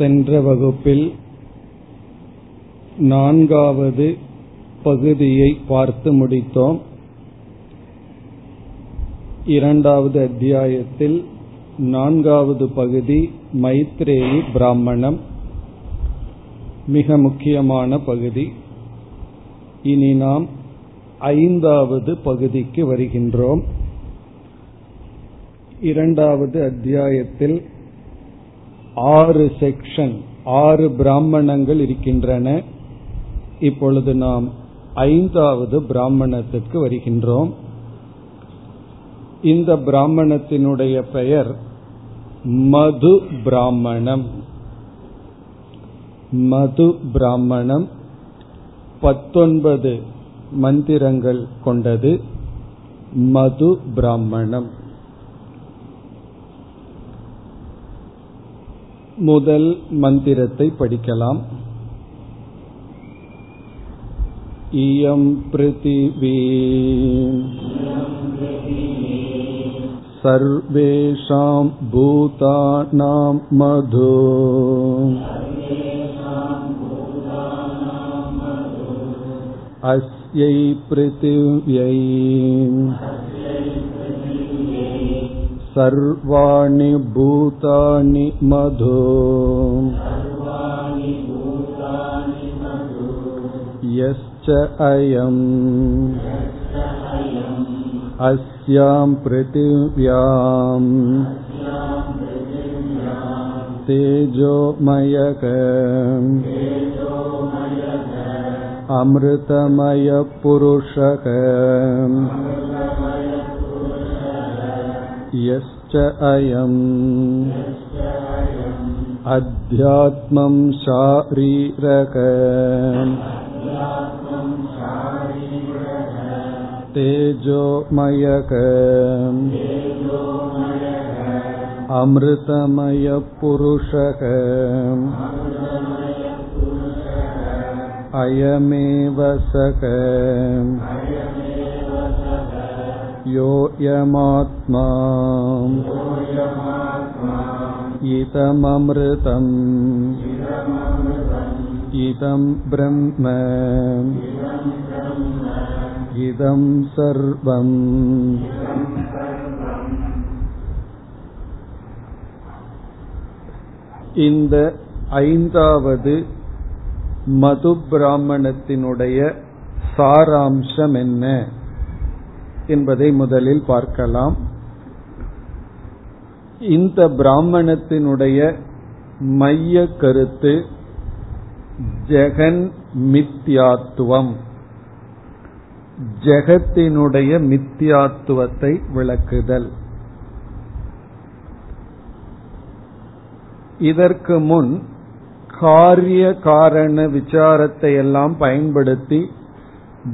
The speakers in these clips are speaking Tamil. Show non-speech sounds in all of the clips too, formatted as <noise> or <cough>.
சென்ற வகுப்பில் நான்காவது பகுதியை பார்த்து முடித்தோம். இரண்டாவது அத்தியாயத்தில் நான்காவது பகுதி மைத்ரேயி பிராமணம். மிக முக்கியமான பகுதி. இனி நாம் ஐந்தாவது பகுதிக்கு வருகின்றோம். இரண்டாவது அத்தியாயத்தில் ஆறு செக்ஷன் ஆறு பிராமணங்கள் இருக்கின்றன. இப்பொழுது நாம் ஐந்தாவது பிராமணத்திற்கு வருகின்றோம். இந்த பிராமணத்தினுடைய பெயர் மது பிராமணம். மது பிராமணம் பத்தொன்பது மந்திரங்கள் கொண்டது. மது பிராமணம். முதல் மந்திரத்தை படிக்கலாம் इयं पृथिवी सर्वेषां भूतानां मधु अस्यै पृथिव्यै सर्वाणि भूतानि मधु यश्च अयम् अस्यां पृथिव्याम् तेजोमयक अमृतमयपुरुषक यश्च अयम् अध्यात्मं शारीरक तेजोमयक अमृतमयपुरुषः अयमेव सक योऽयमात्मा इदममृतम् इदं ब्रह्म இதம் சர்வம் இந்த ஐந்தாவது மது பிராமணத்தினுடைய சாராம்சம் என்ன என்பதை முதலில் பார்க்கலாம். இந்த பிராமணத்தினுடைய மைய கருத்து ஜெகன் மித்யாத்துவம் ஜெகத்தினுடைய மித்தியாத்துவத்தை விளக்குதல். இதற்கு முன் காரிய காரண விசாரத்தை எல்லாம் பயன்படுத்தி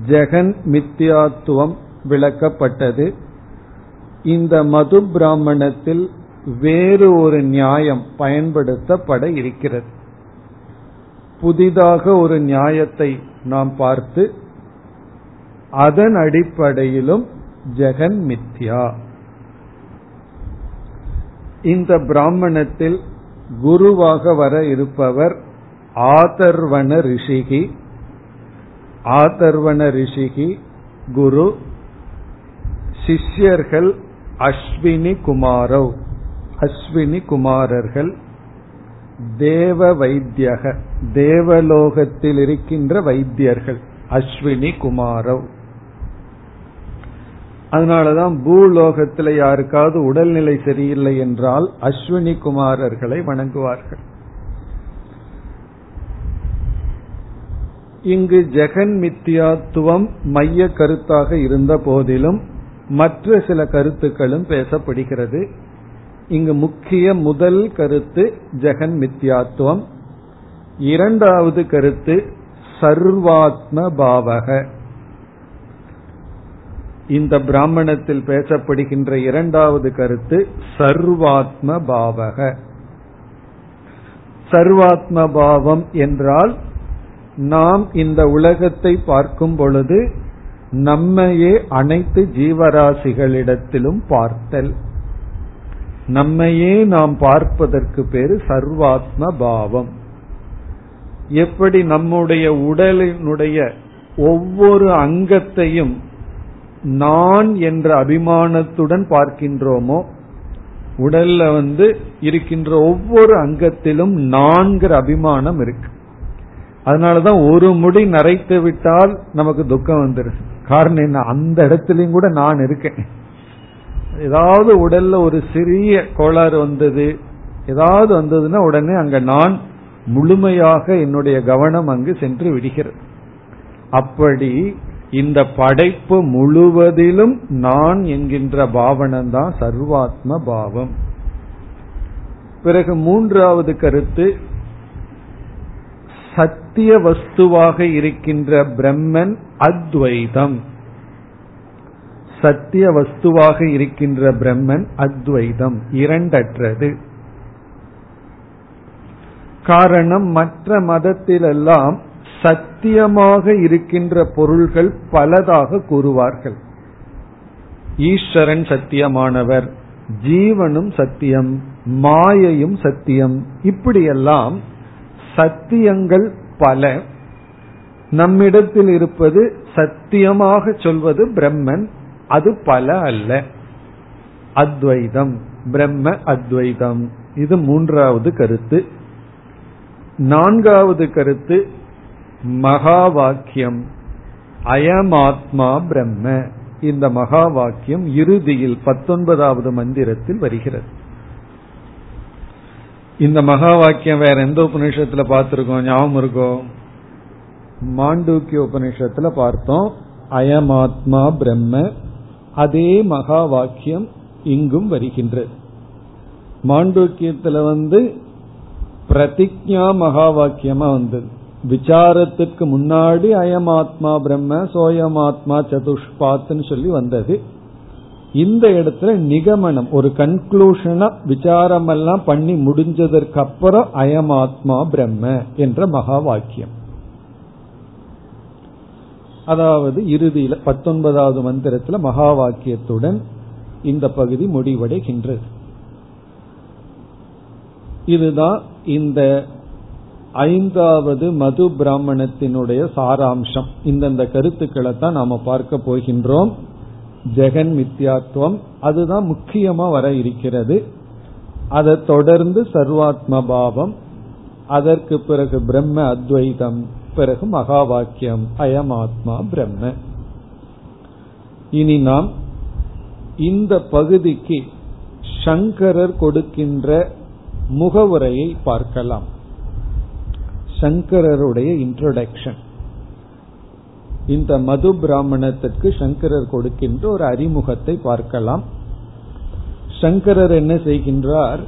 ஜெகன் மித்தியாத்துவம் விளக்கப்பட்டது. இந்த மது பிராமணத்தில் வேறு ஒரு நியாயம் பயன்படுத்தப்பட இருக்கிறது. புதிதாக ஒரு நியாயத்தை நாம் பார்த்து அதன் அடிப்படையிலும் ஜெகன் மித்யா. இந்த பிராமணத்தில் குருவாக வர இருப்பவர் ஆதர்வண ரிஷிகி. ஆதர்வண ரிஷிகி குரு சிஷ்யர்கள் அஸ்வினி குமாரவ் அஸ்வினி குமாரர்கள் தேவ வைத்தியக தேவலோகத்தில் இருக்கின்ற வைத்தியர்கள் அஸ்வினி குமாரவ் அதனாலதான் பூலோகத்தில் யாருக்காவது உடல்நிலை சரியில்லை என்றால் அஸ்வினி குமாரர்களை வணங்குவார்கள். இங்கு ஜெகன் மித்தியாத்துவம் மைய கருத்தாக இருந்த போதிலும் மற்ற சில கருத்துக்களும் பேசப்படுகிறது. இங்கு முக்கிய முதல் கருத்து ஜெகன் மித்யாத்துவம். இரண்டாவது கருத்து சர்வாத்ம பாவக. இந்த பிராமணத்தில் பேசப்படுகின்ற இரண்டாவது கருத்து சர்வாத்ம பாவக. சர்வாத்ம பாவம் என்றால் நாம் இந்த உலகத்தை பார்க்கும் பொழுது நம்மையே அனைத்து ஜீவராசிகளிடத்திலும் பார்த்தல். நம்மையே நாம் பார்ப்பதற்கு பேரு சர்வாத்ம பாவம். எப்படி நம்முடைய உடலினுடைய ஒவ்வொரு அங்கத்தையும் நான் என்ற அபிமானத்துடன் பார்க்கின்றோமோ உடல்ல வந்து இருக்கின்ற ஒவ்வொரு அங்கத்திலும் நான்கிற அபிமானம் இருக்கு. அதனாலதான் ஒரு முடி நரைத்து விட்டால் நமக்கு துக்கம் வந்துருது. காரணம் என்ன? அந்த இடத்துலயும் கூட நான் இருக்கேன். ஏதாவது உடல்ல ஒரு சிறிய கோளாறு வந்தது ஏதாவது வந்ததுன்னா உடனே அங்க நான் முழுமையாக என்னுடைய கவனம் அங்கு சென்று விடுகிறது. அப்படி இந்த படைப்பு முழுவதிலும் நான் என்கின்ற பாவனம் தான் சர்வாத்ம பாவம். பிறகு மூன்றாவது கருத்து சத் சத்திய வஸ்துவாக இருக்கின்ற பிரம்மன் அத்வைதம். சத்திய வஸ்துவாக இருக்கின்ற பிரம்மன் அத்வைதம். இரண்டற்றது. காரணம் மற்ற மதத்திலெல்லாம் சத்தியமாக இருக்கின்ற பொருள்கள் பலதாக கூறுவார்கள். ஈஸ்வரன் சத்தியமானவர் ஜீவனும் சத்தியம் மாயையும் சத்தியம் இப்படியெல்லாம் சத்தியங்கள் பல. நம்மிடத்தில் இருப்பது சத்தியமாக சொல்வது பிரம்மன் அது பல அல்ல. அத்வைதம். பிரம்ம அத்வைதம். இது மூன்றாவது கருத்து. நான்காவது கருத்து மகா வாக்கியம் அயமாத்மா பிரம்ம. இந்த மகா வாக்கியம் இறுதியில் பத்தொன்பதாவது மந்திரத்தில் வருகிறது. இந்த மகா வாக்கியம் வேற எந்த உபநிஷத்துல பார்த்திருக்கோம்? ஞாபகம் இருக்கும் மாண்டூக்கிய உபநிஷத்துல பார்த்தோம். அயமாத்மா பிரம்ம. அதே மகா வாக்கியம் இங்கும் வருகின்றது மாண்டூக்கியத்துல வந்து பிரதிஜா மகா வாக்கியமா வந்தது விசாரத்துக்கு முன்னாடி அயமாத்மா பிரம்ம சோயமாத்மா சதுஷ்பாத்னு சொல்லி வந்தது. இந்த இடத்துல நிகமனம் ஒரு கன்க்ளூஷனா விசாரம் எல்லாம் பண்ணி முடிஞ்சதற்கு அப்புறம் அயமாத்மா பிரம்ம என்ற மகா வாக்கியம். அதாவது இறுதியில பத்தொன்பதாவது மந்திரத்துல மகா வாக்கியத்துடன் இந்த பகுதி முடிவடைகின்றது. இதுதான் இந்த ஐந்தாவது மது பிராமணத்தினுடைய சாராம்சம். இந்தந்த கருத்துக்களை தான் நாம பார்க்க போகின்றோம். ஜெகன் மித்யாத்துவம் அதுதான் முக்கியமா வர இருக்கிறது. அதை தொடர்ந்து சர்வாத்ம பாவம் அதற்கு பிறகு பிரம்ம அத்வைதம் பிறகு மகா வாக்கியம் அயம் ஆத்மா பிரம்ம. இனி நாம் இந்த பகுதிக்கு சங்கரர் கொடுக்கின்ற முகவுரையை பார்க்கலாம். சங்கரருடைய இன்ட்ரோடக்ஷன் இந்த மது பிராமணத்திற்கு சங்கரர் கொடுக்கின்ற ஒரு அறிமுகத்தை பார்க்கலாம். சங்கரர் என்ன செய்கின்றார்?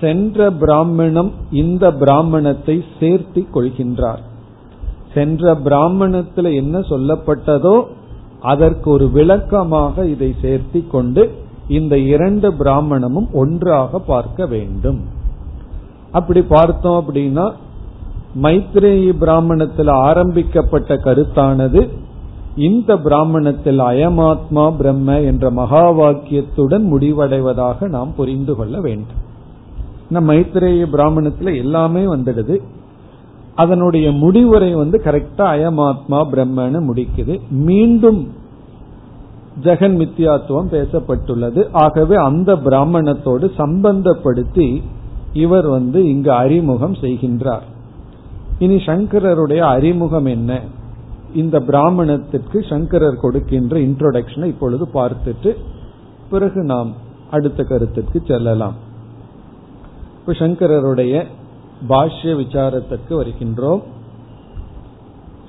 சென்ற பிராமணம் இந்த பிராமணத்தை சேர்த்தி கொள்கின்றார். சென்ற பிராமணத்துல என்ன சொல்லப்பட்டதோ அதற்கு ஒரு விளக்கமாக இதை சேர்த்தி கொண்டு இந்த இரண்டு பிராமணமும் ஒன்றாக பார்க்க வேண்டும். அப்படி பார்த்தோம் அப்படின்னா மைத்ரேயி பிராமணத்தில் ஆரம்பிக்கப்பட்ட கருத்தானது இந்த பிராமணத்தில் அயமாத்மா பிரம்ம என்ற மகா வாக்கியத்துடன் முடிவடைவதாக நாம் புரிந்து கொள்ள வேண்டும். நம்ம மைத்ரேய பிராமணத்துல எல்லாமே வந்துடுது. அதனுடைய முடிவுரை வந்து கரெக்டா அயமாத்மா பிரம்மன்னு முடிக்குது. மீண்டும் ஜெகன் மித்தியாத்துவம் பேசப்பட்டுள்ளது. ஆகவே அந்த பிராமணத்தோடு சம்பந்தப்படுத்தி இவர் வந்து இங்கு அறிமுகம் செய்கின்றார். இனி சங்கரருடைய அறிமுகம் என்ன? இந்த பிராமணத்திற்கு சங்கரர் கொடுக்கின்ற இன்ட்ரோடக்ஷனை இப்பொழுது பார்த்துட்டு பிறகு நாம் அடுத்த கருத்துக்கு செல்லலாம். இப்ப சங்கரருடைய பாஷ்ய விசாரத்திற்கு வருகின்றோம்.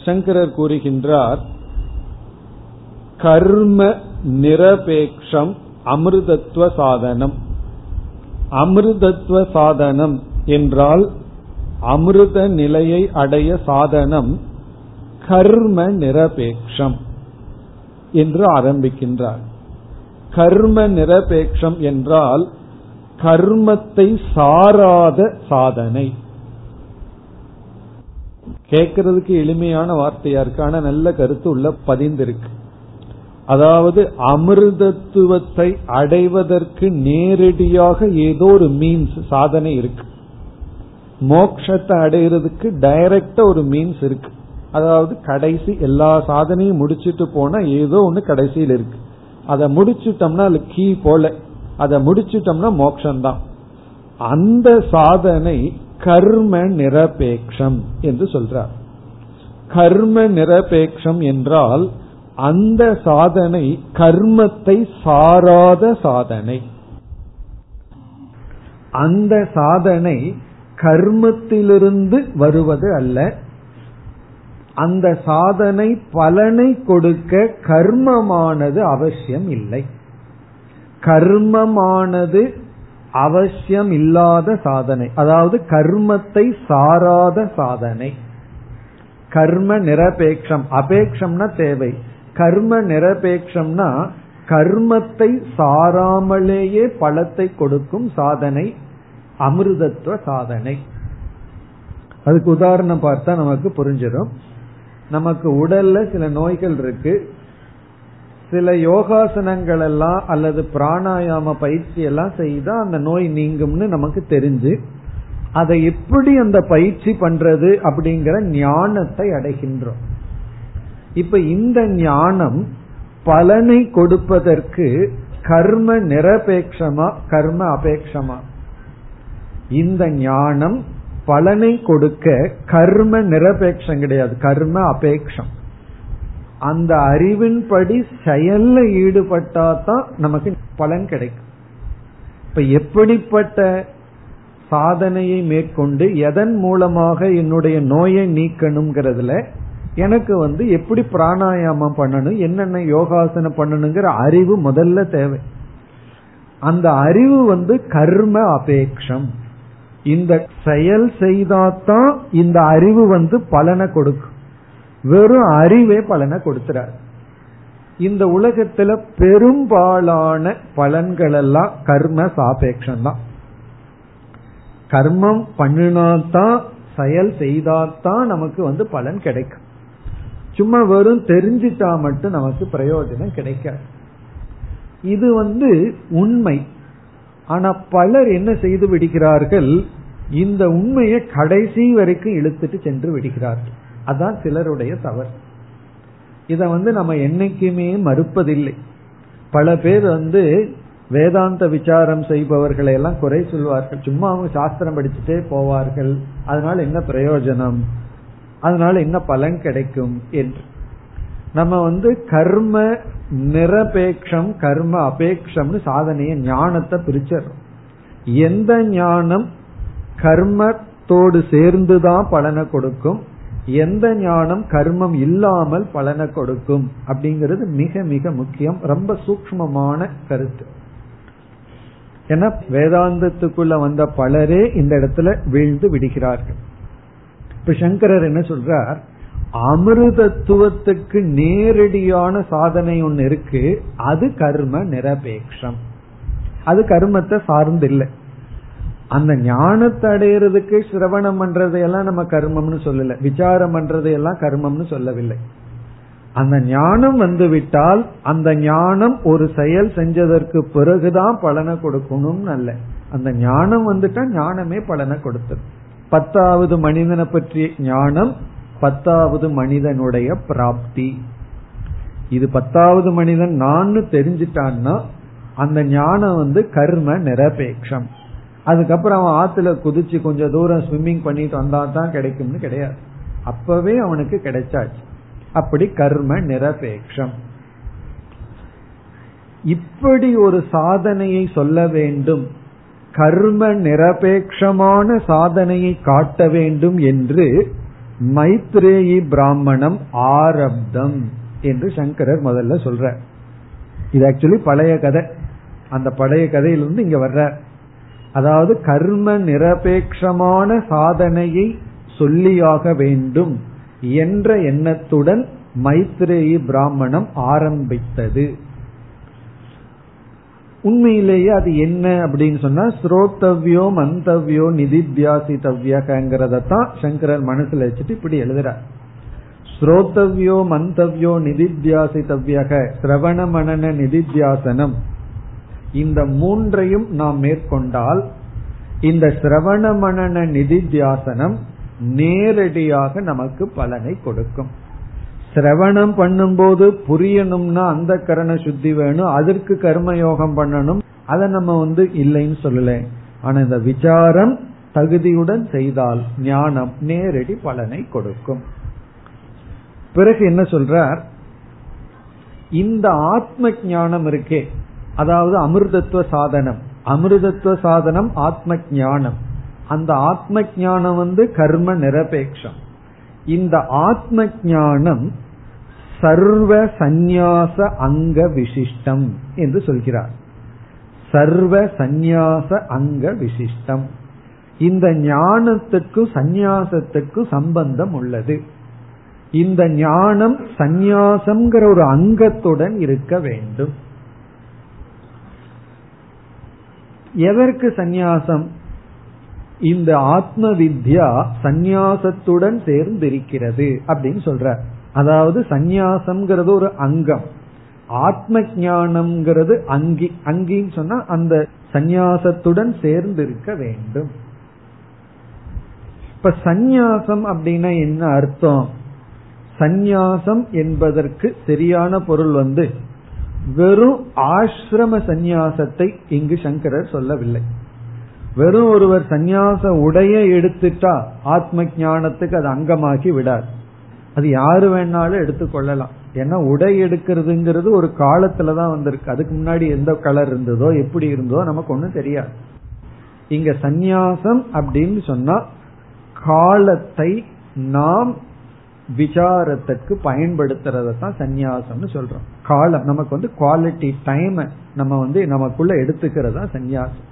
சங்கரர் கூறுகின்றார் கர்ம நிரபேக்ஷம் அமிர்தத்துவ சாதனம். அமிர்தத்துவ சாதனம் என்றால் அமிர்த நிலையை அடைய சாதனம் கர்ம நிரபேக்ஷம் என்று ஆரம்பிக்கின்றார். கர்ம நிரபேக்ஷம் என்றால் கர்மத்தை சாராத சாதனை. கேட்கறதுக்கு எளிமையான வார்த்தையா இருக்கு. ஆனா நல்ல கருத்து உள்ள பதிந்திருக்கு. அதாவது அமிர்தத்துவத்தை அடைவதற்கு நேரடியாக ஏதோ ஒரு மீன்ஸ் சாதனை இருக்கு. மோக்ஷத்தை அடைகிறதுக்கு டைரக்டா ஒரு மீன்ஸ் இருக்கு. அதாவது கடைசி எல்லா சாதனையும் முடிச்சிட்டு போனா ஏதோ ஒண்ணு கடைசியில் இருக்கு. அதை முடிச்சிட்டோம்னா அது கீ போல. அதை முடிச்சிட்டோம்னா மோக்ஷந்தான். அந்த சாதனை கர்ம நிரபேக்ஷம் என்று சொல்றார். கர்ம நிரபேக்ஷம் என்றால் அந்த சாதனை கர்மத்தை சாராத சாதனை. அந்த சாதனை கர்மத்திலிருந்து வருவது அல்ல. அந்த சாதனை பலனை கொடுக்க கர்மமானது அவசியம் இல்லை. கர்மமானது அவசியம் இல்லாத சாதனை. அதாவது கர்மத்தை சாராத சாதனை. கர்ம நிரபேக்ஷம். அபேக்ஷம்னா தேவை. கர்ம நிரபேக்ஷம்னா கர்மத்தை சாராமலேயே பலத்தை கொடுக்கும் சாதனை அமிர்தத்துவ சாதனை. அதுக்கு உதாரணம் பார்த்தா நமக்கு புரிஞ்சிடும். நமக்கு உடல்ல சில நோய்கள் இருக்கு. சில யோகாசனங்கள் எல்லாம் அல்லது பிராணாயாம பயிற்சி எல்லாம் செய்தா அந்த நோய் நீங்கும்னு நமக்கு தெரிஞ்சு அதை எப்படி அந்த பயிற்சி பண்றது அப்படிங்கிற ஞானத்தை அடைகின்றோம். இப்ப இந்த ஞானம் பலனை கொடுப்பதற்கு கர்ம நிரபேட்சமா கர்ம அபேட்சமா இந்த ஞானம் பலனை கொடுக்க கர்ம நிரபேட்சம் கிடையாது. கர்ம அபேக்ஷம். அந்த அறிவின்படி செயல்ல ஈடுபட்டா தான் நமக்கு பலன் கிடைக்கும். இப்ப எப்படிப்பட்ட சாதனையை மேற்கொண்டு எதன் மூலமாக என்னுடைய நோயை நீக்கணுங்கிறதுல எனக்கு வந்து எப்படி பிராணாயாமம் பண்ணணும் என்னென்ன யோகாசனம் பண்ணணுங்கிற அறிவு முதல்ல தேவை. அந்த அறிவு வந்து கர்ம அபேக்ஷம். இந்த செயல் செய்தாதான் இந்த அறிவு வந்து பலனை கொடுக்கும். வெறும் அறிவே பலனை கொடுத்துறார். இந்த உலகத்துல பெரும்பாலான பலன்கள் எல்லாம் கர்ம சாபேக்ஷம் தான் கர்மம் பண்ணினாதான் செயல் செய்தாதான் நமக்கு வந்து பலன் கிடைக்கும். சும்மா வெறும் தெரிஞ்சிட்டா மட்டும் நமக்கு பிரயோஜனம் கிடைக்காது. இது வந்து உண்மை. ஆனா பலர் என்ன செய்து விடுகிறார்கள்? இந்த உண்மையை கடைசி வரைக்கும் இழுத்துட்டு சென்று விடுகிறார்கள். அதான் சிலருடைய தவறு. இத வந்து நம்ம என்னைக்குமே மறுப்பதில்லை. பல பேர் வந்து வேதாந்த விசாரம் செய்பவர்களை எல்லாம் குறை சொல்வார்கள். சும்மா அவங்க சாஸ்திரம் படிச்சுட்டே போவார்கள். அதனால என்ன பிரயோஜனம்? அதனால என்ன பலன் கிடைக்கும்? என்று. நம்ம வந்து கர்ம நிரபேக்ஷம் கர்ம அபேக்ஷம்னு சாதனைய ஞானத்தை பிரிச்சிடறோம். எந்த ஞானம் கர்மத்தோடு சேர்ந்துதான் பலனை கொடுக்கும் எந்த ஞானம் கர்மம் இல்லாமல் பலனை கொடுக்கும் அப்படிங்கிறது மிக மிக முக்கியம் ரொம்ப சூக்மமான கருத்து. ஏன்னா வேதாந்தத்துக்குள்ள வந்த பலரே இந்த இடத்துல வீழ்ந்து விடுகிறார்கள். இப்ப சங்கரர் என்ன சொல்றார்? அமிர்தத்துவத்துக்கு நேரடியான சாதனை ஒன்னு இருக்கு. அது கர்ம நிரபேக்ஷம். அது கர்மத்தை சார்ந்தில்லை. அந்த ஞானத்தை அடையிறதுக்கு சிரவணம் பண்றதையெல்லாம் நம்ம கர்மம்னு சொல்லல. விசாரம் பண்றதையெல்லாம் கர்மம்னு சொல்லவில்லை. அந்த ஞானம் வந்து விட்டால் அந்த ஞானம் ஒரு செயல் செஞ்சதற்கு பிறகுதான் பலனை கொடுக்கணும்னு அல்ல. அந்த ஞானம் வந்துட்டா ஞானமே பலனை கொடுத்தது பத்தாவது மனிதனை பற்றிய ஞானம் பத்தாவது மனிதனுடைய பிராப்தி. இது பத்தாவது மனிதன் நான் தெரிஞ்சிட்டான்னா அந்த ஞானம் வந்து கர்ம நிரபேட்சம் அதுக்கப்புறம் அவன் ஆத்துல குதிச்சு கொஞ்சம் தூரம் ஸ்விம்மிங் பண்ணிட்டு வந்தா தான் கிடைக்கும்னு கிடையாது. அப்பவே அவனுக்கு கிடைச்சாச்சு. அப்படி கர்ம நிரபேட்சம் இப்படி ஒரு சாதனையை சொல்ல வேண்டும். கர்ம நிரபேட்சமான சாதனையை காட்ட வேண்டும் என்று மைத்ரேயி பிராமணம் ஆரப்தம் என்று சங்கரர் முதல்ல சொல்ற இது ஆக்சுவலி பழைய கதை. அந்த பழைய கதையிலிருந்து இங்க வர்ற அதாவது கர்ம நிரபேட்சமான சாதனையை சொல்லியாக வேண்டும் என்ற எண்ணத்துடன் மைத்ரேயி பிராமணம் ஆரம்பித்தது. உண்மையிலேயே அது என்ன அப்படின்னு சொன்னா ஸ்ரோத்தவ்யோ மந்தவ்யோ நிதித்தியாசித்தவ்யங்கிறத தான் சங்கரர் மனசுல வச்சுட்டு இப்படி எழுதுறார். ஸ்ரோத்தவ்யோ மந்தவ்யோ நிதித்தியாசித்தவ்யக சிரவண மனன நிதித்தியாசனம். இந்த மூன்றையும் நாம் மேற்கொண்டால் இந்த சிரவண மனன நிதித்தியாசனம் நேரடியாக நமக்கு பலனை கொடுக்கும். சிரவணம் பண்ணும்போது புரியணும்னா அந்த கரண சுத்தி வேணும். அதற்கு கர்மயோகம் பண்ணணும். அதை நம்ம வந்து இல்லைன்னு சொல்லல. ஆனா இந்த விசாரம் தகுதியுடன் செய்தால் ஞானம் நேரடி பலனை கொடுக்கும். பிறகு என்ன சொல்றார்? இந்த ஆத்ம ஞானம் இருக்கே. அதாவது அமிர்தத்துவ சாதனம். அமிர்தத்துவ சாதனம் ஆத்ம ஞானம். அந்த ஆத்ம ஞானம் வந்து கர்ம நிரபேட்சம் இந்த ஆத்ம ஞானம் சர்வ சந்நியாச அங்க விசிஷ்டம் என்று சொல்கிறார். சர்வ சந்நியாச அங்க விசிஷ்டம். இந்த ஞானத்துக்கும் சந்நியாசத்துக்கும் சம்பந்தம் உள்ளது. இந்த ஞானம் சந்நியாசம்ங்கிற ஒரு அங்கத்துடன் இருக்க வேண்டும். எதற்கு சந்நியாசம்? இந்த ஆத்ம வித்யா சந்நியாசத்துடன் சேர்ந்திருக்கிறது அப்படின்னு சொல்ற அதாவது சந்நியாசம்ங்கிறது ஒரு அங்கம். ஆத்ம ஞானம்ங்கிறது அங்கி அங்கின்னு சொன்னா அந்த சந்நியாசத்துடன் சேர்ந்து இருக்க வேண்டும். இப்ப சந்நியாசம் அப்படின்னா என்ன அர்த்தம்? சந்நியாசம் என்பதற்கு சரியான பொருள் வந்து வெறும் ஆசிரம சந்நியாசத்தை இங்கு சங்கரர் சொல்லவில்லை. வெறும் ஒருவர் சந்நியாச உடைய எடுத்துட்டா ஆத்ம ஞானத்துக்கு அது அங்கமாகி விடாது. அது யாரு வேணாலும் எடுத்துக்கொள்ளலாம் ஏன்னா உடை எடுக்கிறதுங்கிறது ஒரு காலத்துலதான் வந்திருக்கு. அதுக்கு முன்னாடி எந்த கலர் இருந்ததோ எப்படி இருந்ததோ நமக்கு ஒண்ணும் தெரியாது. இங்க சந்நியாசம் அப்படின்னு சொன்னா காலத்தை நாம் விசாரத்துக்கு பயன்படுத்துறத தான் சந்நியாசம்னு சொல்றோம். காலம் நமக்கு வந்து குவாலிட்டி டைம் நம்ம வந்து நமக்குள்ள எடுத்துக்கிறதா சந்நியாசம்.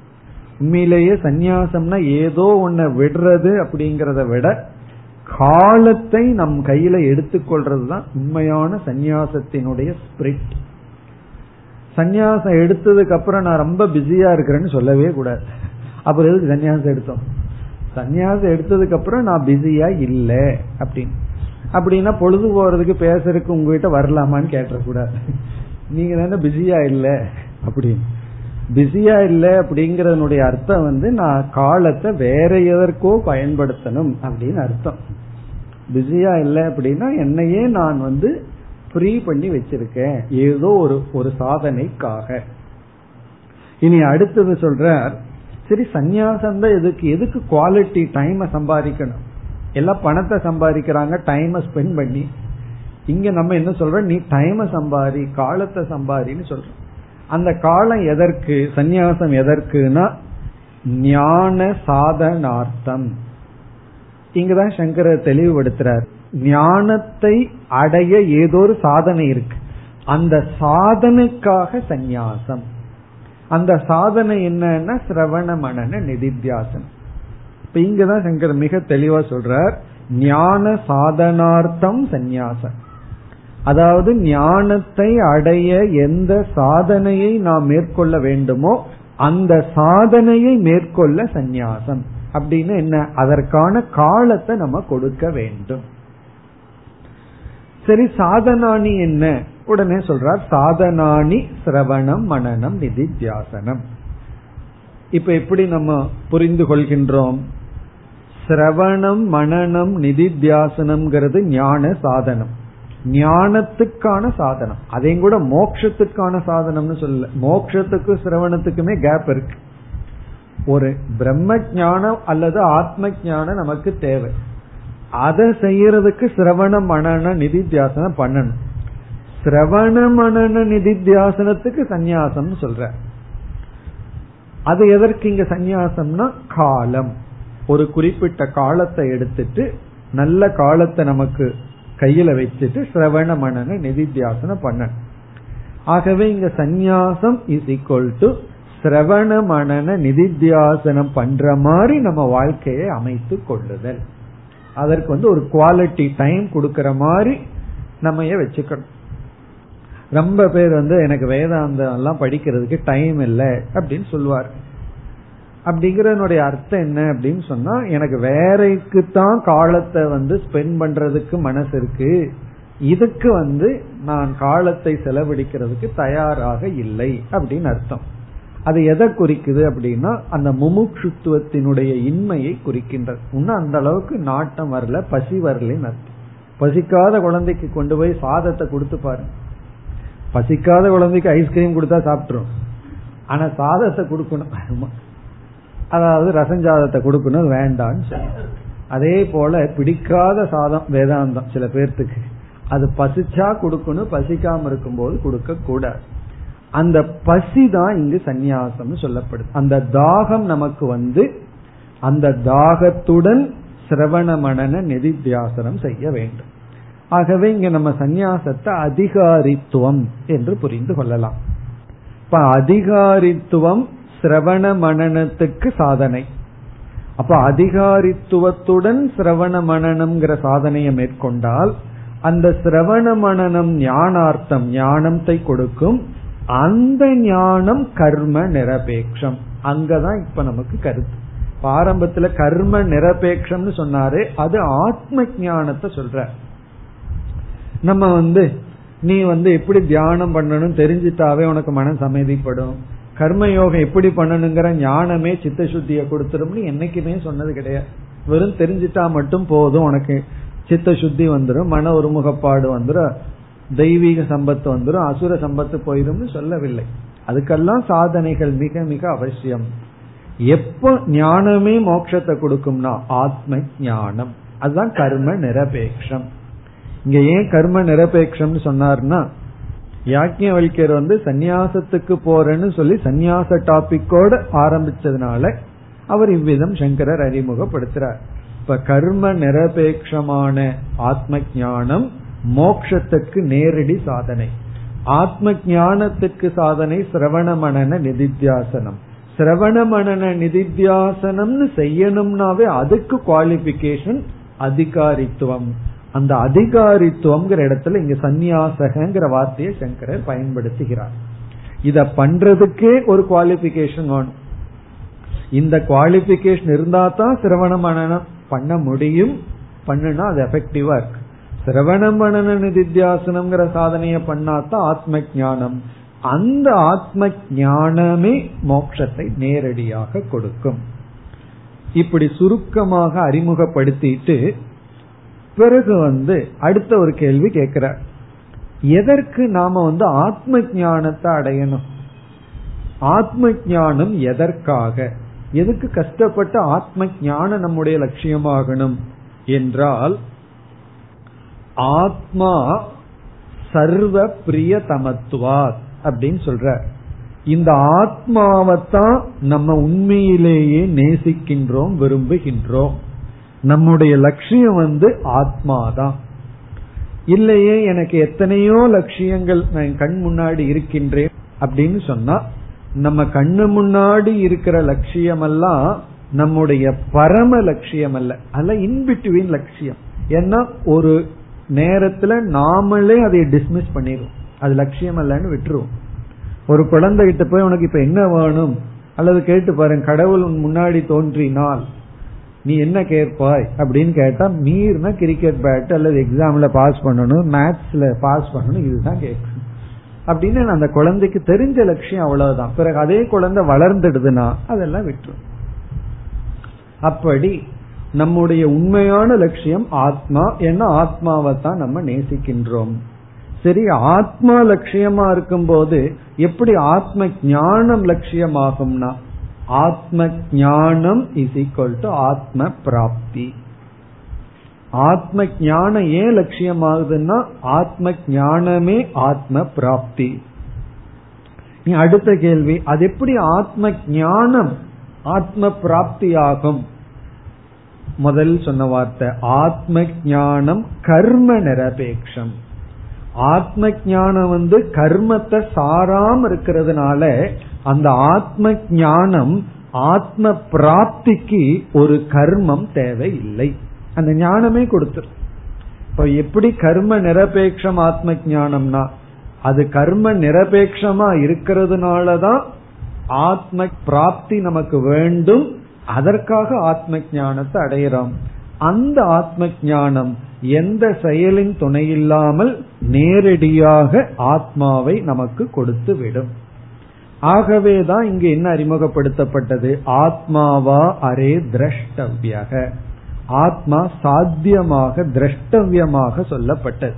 உண்மையிலேயே சந்நியாசம்னா ஏதோ ஒன்ன விடுறது அப்படிங்கறத விட காலத்தை நம் கையில எடுத்துக்கொள்றது தான் உண்மையான சந்நியாசத்தினுடைய ஸ்பிரிட் சந்நியாசம் எடுத்ததுக்கு அப்புறம் நான் ரொம்ப பிஸியா இருக்கிறேன்னு சொல்லவே கூடாது. அப்புறம் எதுக்கு சன்னியாசம் எடுத்தோம்? சன்னியாசம் எடுத்ததுக்கு அப்புறம் நான் பிஸியா இல்லை அப்படின்னு. அப்படின்னா பொழுது போறதுக்கு பேசுறதுக்கு உங்ககிட்ட வரலாமான்னு கேட்டக்கூடாது நீங்க தானே பிஸியா இல்லை அப்படின்னு. பிஸியா இல்லை அப்படிங்கறதனுடைய அர்த்தம் வந்து நான் காலத்தை வேற எதற்கோ பயன்படுத்தணும் அப்படின்னு அர்த்தம். பிஸியா இல்லை அப்படின்னா என்னையே நான் வந்து ஃப்ரீ பண்ணி வச்சிருக்கேன். ஏதோ ஒரு ஒரு சாதனைக்காக. இனி அடுத்தது சொல்றார் சரி சந்நியாசம் தான் எதுக்கு எதுக்கு குவாலிட்டி டைமை சம்பாதிக்கணும்? எல்லாம் பணத்தை சம்பாதிக்கிறாங்க டைமை ஸ்பெண்ட் பண்ணி. இங்க நம்ம என்ன சொல்றோம்? நீ டைமை சம்பாதி காலத்தை சம்பாதின்னு சொல்றோம். அந்த காலம் எதற்கு சந்நியாசம் எதற்குனா ஞான சாதனார்த்தம். இங்கதான் சங்கரர் தெளிவுபடுத்துறார். ஞானத்தை அடைய ஏதோ ஒரு சாதனை இருக்கு. அந்த சாதனைக்காக சந்நியாசம். அந்த சாதனை என்னன்னா சிரவண மனன நிதித்தியாசனம் இப்ப இங்கதான் சங்கர் மிக தெளிவா சொல்றார். ஞான சாதனார்த்தம் சந்நியாசம். அதாவது ஞானத்தை அடைய எந்த சாதனையை நாம் மேற்கொள்ள வேண்டுமோ அந்த சாதனையை மேற்கொள்ள சந்நியாசம். அப்படின்னு என்ன? அதற்கான காலத்தை நம்ம கொடுக்க வேண்டும். சரி சாதனானி என்ன? உடனே சொல்றார் சாதனானி சிரவணம் மனநம் நிதித்தியாசனம் இப்ப எப்படி நம்ம புரிந்து கொள்கின்றோம்? சிரவணம் மனநம் நிதித்தியாசனம்ங்கிறது ஞான சாதனம். ஞானத்துக்கான சாதனம். அதையும் கூட மோக்ஷத்துக்கான சாதனம்னு சொல்லல. மோக்ஷத்துக்கும் சிரவணத்துக்குமே கேப் இருக்கு. ஒரு பிரம்ம ஞானம் அல்லது ஆத்ம ஞானம் நமக்கு தேவை. அதை செய்யறதுக்கு சிரவண மனன நிதித்தியாசனம் பண்ணணும். சிரவண மனன நிதித்தியாசனத்துக்கு சந்நியாசம் சொல்ற. அது எதற்கு இங்க சந்நியாசம்னா காலம். ஒரு குறிப்பிட்ட காலத்தை எடுத்துட்டு நல்ல காலத்தை நமக்கு கையில வச்சுட்டு சிரவண மனன நிதித்தியாசனம் பண்ணணும். ஆகவே இங்க சந்நியாசம் இஸ் ஈக்வல் டு சிரவண மனன நிதித்தியாசனம் பண்ற மாதிரி நம்ம வாழ்க்கையை அமைத்து கொள்ளுதல். அதற்கு வந்து ஒரு குவாலிட்டி டைம் கொடுக்கற மாதிரி நம்ம வச்சுக்கணும். ரொம்ப பேர் வந்து எனக்கு வேதாந்தம் எல்லாம் படிக்கிறதுக்கு டைம் இல்லை அப்படின்னு சொல்லுவார். அப்படிங்கறனுடைய அர்த்தம் என்ன அப்படின்னு சொன்னா எனக்கு வேறைக்கு தான் காலத்தை வந்து ஸ்பெண்ட் பண்றதுக்கு மனசு இருக்கு. இதுக்கு வந்து நான் காலத்தை செலவழிக்கிறதுக்கு தயாராக இல்லை அப்படின்னு அர்த்தம். அது எதை குறிக்குது அப்படின்னா அந்த முமுட்சுத்துவத்தினுடைய இன்மையை குறிக்கின்றது. இன்னும் அந்த அளவுக்கு நாட்டம் வரல பசி வரலன்னு அர்த்தம். பசிக்காத குழந்தைக்கு கொண்டு போய் சாதத்தை கொடுத்து பாருங்க. பசிக்காத குழந்தைக்கு ஐஸ்கிரீம் கொடுத்தா சாப்பிட்டுரும். ஆனா சாதத்தை கொடுக்கணும். அதாவது ரசஞ்சாதத்தை கொடுக்கணும் வேண்டான்னு சொல்லி. அதே போல பிடிக்காத சாதம் வேதாந்தம் சில பேர்த்துக்கு. அது பசிச்சா கொடுக்கணும் பசிக்காம இருக்கும்போது கொடுக்க கூடாது அந்த பசி தான் இங்கு சந்நியாசம் சொல்லப்படுது. அந்த தாகம் நமக்கு வந்து அந்த தாகத்துடன் சிரவண மணன நிதித்தியாசனம் செய்ய வேண்டும். ஆகவே இங்க நம்ம சந்நியாசத்தை அதிகாரித்துவம் என்று புரிந்து கொள்ளலாம். இப்ப அதிகாரித்துவம் சிரவண மனனத்துக்கு சாதனை. அப்ப அதிகாரித்துவத்துடன் சிரவண மணனம்ங்கிற சாதனையை மேற்கொண்டால் அந்த சிரவண மனநம் ஞானார்த்தம் ஞானத்தை கொடுக்கும். அந்த ஞானம் கர்ம நிரபேக்ஷம். அங்கதான் இப்ப நமக்கு கருத்து. ஆரம்பத்துல கர்ம நிரபேக்ஷம்னு சொன்னாரு அது ஆத்ம ஞானத்தை சொல்ற. நம்ம வந்து நீ வந்து எப்படி தியானம் பண்ணணும் தெரிஞ்சிட்டாவே உனக்கு மனம் அமைதிப்படும் கர்மயோகம் எப்படி பண்ணணுங்கிற ஞானமே சித்த சுத்தியை கொடுத்துரும்னு என்னைக்குமே சொன்னது கிடையாது. வெறும் தெரிஞ்சிட்டா மட்டும் போதும் உனக்கு. சித்த சுத்தி வந்துடும் மன ஒருமுகப்பாடு வந்துடும் தெய்வீக சம்பத்து வந்துடும் அசுர சம்பத்து போயிடும்னு சொல்லவில்லை. அதுக்கெல்லாம் சாதனைகள் மிக மிக அவசியம். எப்போ ஞானமே மோட்சத்தை கொடுக்கும்னா ஆத்ம ஞானம். அதுதான் கர்ம நிரபேக்ஷம். இங்க ஏன் கர்ம நிரபேட்சம் சொன்னார்னா யாக்கியவல்யர் வந்து சந்நியாசத்துக்கு போறேன்னு சொல்லி சந்நியாச டாபிக்கோட ஆரம்பிச்சதுனால அவர் இவ்விதம் சங்கரர் அறிமுகப்படுத்துறார். இப்ப கர்ம நிரபேக்ஷமான ஆத்ம ஞானம் மோக்ஷத்துக்கு நேரடி சாதனை. ஆத்ம ஞானத்துக்கு சாதனை சிரவண மனன நிதித்தியாசனம். சிரவண மனன நிதித்தியாசனம்னு செய்யணும்னாவே அதுக்கு குவாலிபிகேஷன் அதிகாரித்துவம். அந்த அதிகாரித்துவம்ங்கிற இடத்துல இங்க சந்நியாசகங்கிற வார்த்தையை சங்கரர் பயன்படுத்துகிறார். இத பண்றதுக்கே ஒரு குவாலிபிகேஷன் வேணும். இந்த குவாலிபிகேஷன் இருந்தா தான் சிரவண மனனம் பண்ண முடியும். பண்ணுனா அது எஃபெக்டிவா இருக்கு. சிரவண மனன நிதித்தியாசனம்ங்கிற சாதனைய பண்ணாதான் ஆத்ம ஞானம் அந்த ஆத்ம ஞானமே மோட்சத்தை நேரடியாக கொடுக்கும். இப்படி சுருக்கமாக அறிமுகப்படுத்திட்டு பிறகு வந்து அடுத்த ஒரு கேள்வி கேட்கிறார். எதற்கு நாம வந்து ஆத்ம ஞானத்தை அடையணும்? ஆத்ம ஞானம் எதற்காக? எதுக்கு கஷ்டப்பட்டு ஆத்ம ஞானம் நம்முடைய லட்சியமாகணும்? என்றால் ஆத்மா சர்வ பிரிய தமத்துவார் அப்படின்னு சொல்ற. இந்த ஆத்மாவைத்தான் நம்ம உண்மையிலேயே நேசிக்கின்றோம் விரும்புகின்றோம். நம்முடைய லட்சியம் வந்து ஆத்மாதான். இல்லையே எனக்கு எத்தனையோ லட்சியங்கள் நான் கண் முன்னாடி இருக்கின்றேன் அப்படின்னு சொன்னா நம்ம கண்ணு முன்னாடி இருக்கிற லட்சியம் எல்லாம் நம்முடைய பரம லட்சியம் அல்ல அல்ல இன்பிட்வீன் லட்சியம். ஏன்னா ஒரு நேரத்துல நாமளே அதை டிஸ்மிஸ் பண்ணிடுவோம் அது லட்சியம் அல்லன்னு விட்டுருவோம் ஒரு குழந்தை கிட்ட போய் உனக்கு இப்ப என்ன வேணும்? அல்லது கேட்டு பாருங்க கடவுள் முன்னாடி தோன்றினால் நீ என்ன கேட்பாய்? அப்படின்னு கேட்டா மீறினா கிரிக்கெட் பேட் அல்லது எக்ஸாம்ல பாஸ் பண்ணணும் மேத்ஸ்ல பாஸ் பண்ணணும் இதுதான் கேட்கும். அப்படின்னு அந்த குழந்தைக்கு தெரிஞ்ச லட்சியம் அவ்வளவுதான். பிறகு அதே குழந்தை வளர்ந்துடுதுன்னா அதெல்லாம் விட்டுரும். அப்படி நம்முடைய உண்மையான லட்சியம் ஆத்மா. ஏன்னா ஆத்மாவை தான் நம்ம நேசிக்கின்றோம். சரி ஆத்மா லட்சியமா இருக்கும் போது எப்படி ஆத்ம ஞானம் லட்சியமாகும்னா? ஆத்ம ஞானம் இஸ் ஈக்வல் டு ஆத்ம பிராப்தி. ஆத்ம ஞானம் ஏன் லட்சியமாகுதுன்னா ஆத்ம ஞானமே ஆத்ம பிராப்தி. நீ அடுத்த கேள்வி அது எப்படி ஆத்ம ஞானம் ஆத்ம பிராப்தி ஆகும் முதல் சொன்ன வார்த்தை ஆத்ம ஞானம் கர்ம நிரபேட்சம் ஆத்ம ஞானம் வந்து கர்மத்தை சாராம இருக்கிறதுனால அந்த ஆத்ம ஞானம் ஆத்ம பிராப்திக்கு ஒரு கர்மம் தேவை இல்லை அந்த ஞானமே கொடுத்துரு. இப்ப எப்படி கர்ம நிரபேட்சம் ஆத்ம ஞானம்னா அது கர்ம நிரபேட்சமா இருக்கிறதுனாலதான் ஆத்ம பிராப்தி நமக்கு வேண்டும் அதற்காக ஆத்ம ஞானத்தை அடையிறோம். அந்த ஆத்ம ஞானம் எந்த செயலின் துணையில்லாமல் நேரடியாக ஆத்மாவை நமக்கு கொடுத்து விடும் ஆகவேதான் இங்கு என்ன அறிமுகப்படுத்தப்பட்டது? ஆத்மாவா அரே திரஷ்டவியக. ஆத்மா சாத்தியமாக திரஷ்டவியமாக சொல்லப்பட்டது.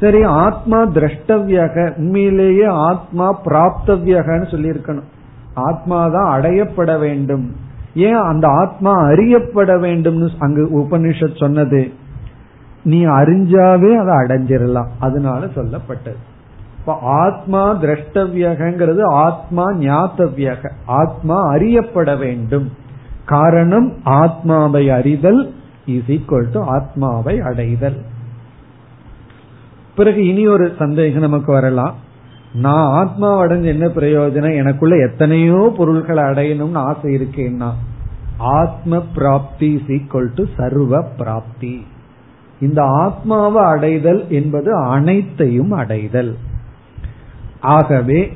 சரி ஆத்மா திரஷ்டவியக. உண்மையிலேயே ஆத்மா பிராப்தவியகன்னு சொல்லியிருக்கணும். ஆத்மா தான் அடையப்பட வேண்டும். ஏன் அந்த ஆத்மா அறியப்பட வேண்டும்னு அங்கு உபனிஷத் சொன்னது? நீ அறிஞ்சாவே அதை அடைஞ்சிடலாம் அதனால சொல்லப்பட்டது. இப்ப ஆத்மா திரஷ்டவியகிறது ஆத்மா ஞாத்தவியக. ஆத்மா அறியப்பட வேண்டும். காரணம் ஆத்மாவை அறிதல் இஸ் ஈக்வல் டு ஆத்மாவை அடைதல். பிறகு இனி ஒரு சந்தேகம் நமக்கு வரலாம். நான் ஆத்மா அடைஞ்ச என்ன பிரயோஜனம்? எனக்குள்ள எத்தனையோ பொருள்களை அடையணும்னு ஆசை இருக்கேன்னா ஆத்ம பிராப்தி ஈக்குவல் டு சர்வ பிராப்தி. இந்த ஆத்மாவை அடைதல் என்பது அனைத்தையும் அடைதல். ஆகவே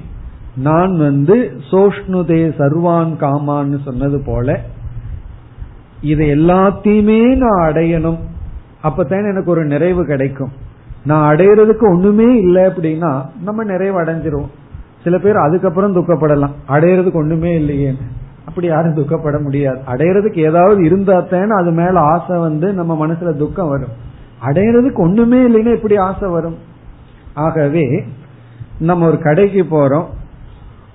நான் வந்து சோஷ்ணுதே சர்வான் காமான்னு சொன்னது போல இது எல்லாத்தையுமே நான் அடையணும். அப்பதான் எனக்கு ஒரு நிறைவு கிடைக்கும். நான் அடையிறதுக்கு ஒண்ணுமே இல்லை அப்படின்னா நம்ம நிறைவு அடைஞ்சிருவோம் சில பேர் அதுக்கப்புறம் துக்கப்படலாம். அடையிறதுக்கு ஒண்ணுமே இல்லையே. அப்படி யாரும் துக்கப்பட முடியாது. அடையிறதுக்கு ஏதாவது இருந்தா தானே அது மேல ஆசை வந்து நம்ம மனசுல துக்கம் வரும். அடையிறதுக்கு ஒண்ணுமே இல்லைன்னா எப்படி ஆசை வரும். ஆகவே நம்ம ஒரு கடைக்கு போறோம்.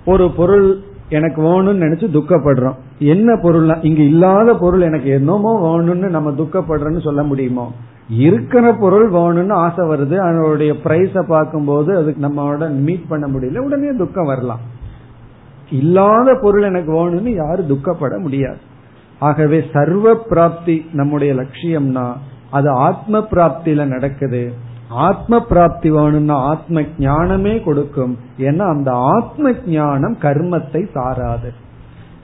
ஒரு பொருள் எனக்கு வேணும்னு நினைச்சு துக்கப்படுறோம். என்ன பொருள் இங்க இல்லாத பொருள் எனக்கு என்னமோ வேணும்னு நம்ம துக்கப்படுறோம்னு சொல்ல முடியுமோ? இருக்கிற பொருள் வேணும்னு ஆசை வருது அதனுடைய பிரைஸ பார்க்கும்போது அதுக்கு நம்மளோட மீட் பண்ண முடியல உடனே துக்கம் வரலாம். இல்லாத பொருள் எனக்கு வேணும்னு யாரும் துக்கப்பட முடியாது. ஆகவே சர்வ பிராப்தி நம்முடைய லட்சியம்னா அது ஆத்ம பிராப்தியில நடக்குது. ஆத்ம பிராப்தி வேணும்னா ஆத்ம ஞானமே கொடுக்கும். ஏன்னா அந்த ஆத்ம ஞானம் கர்மத்தை சாராது.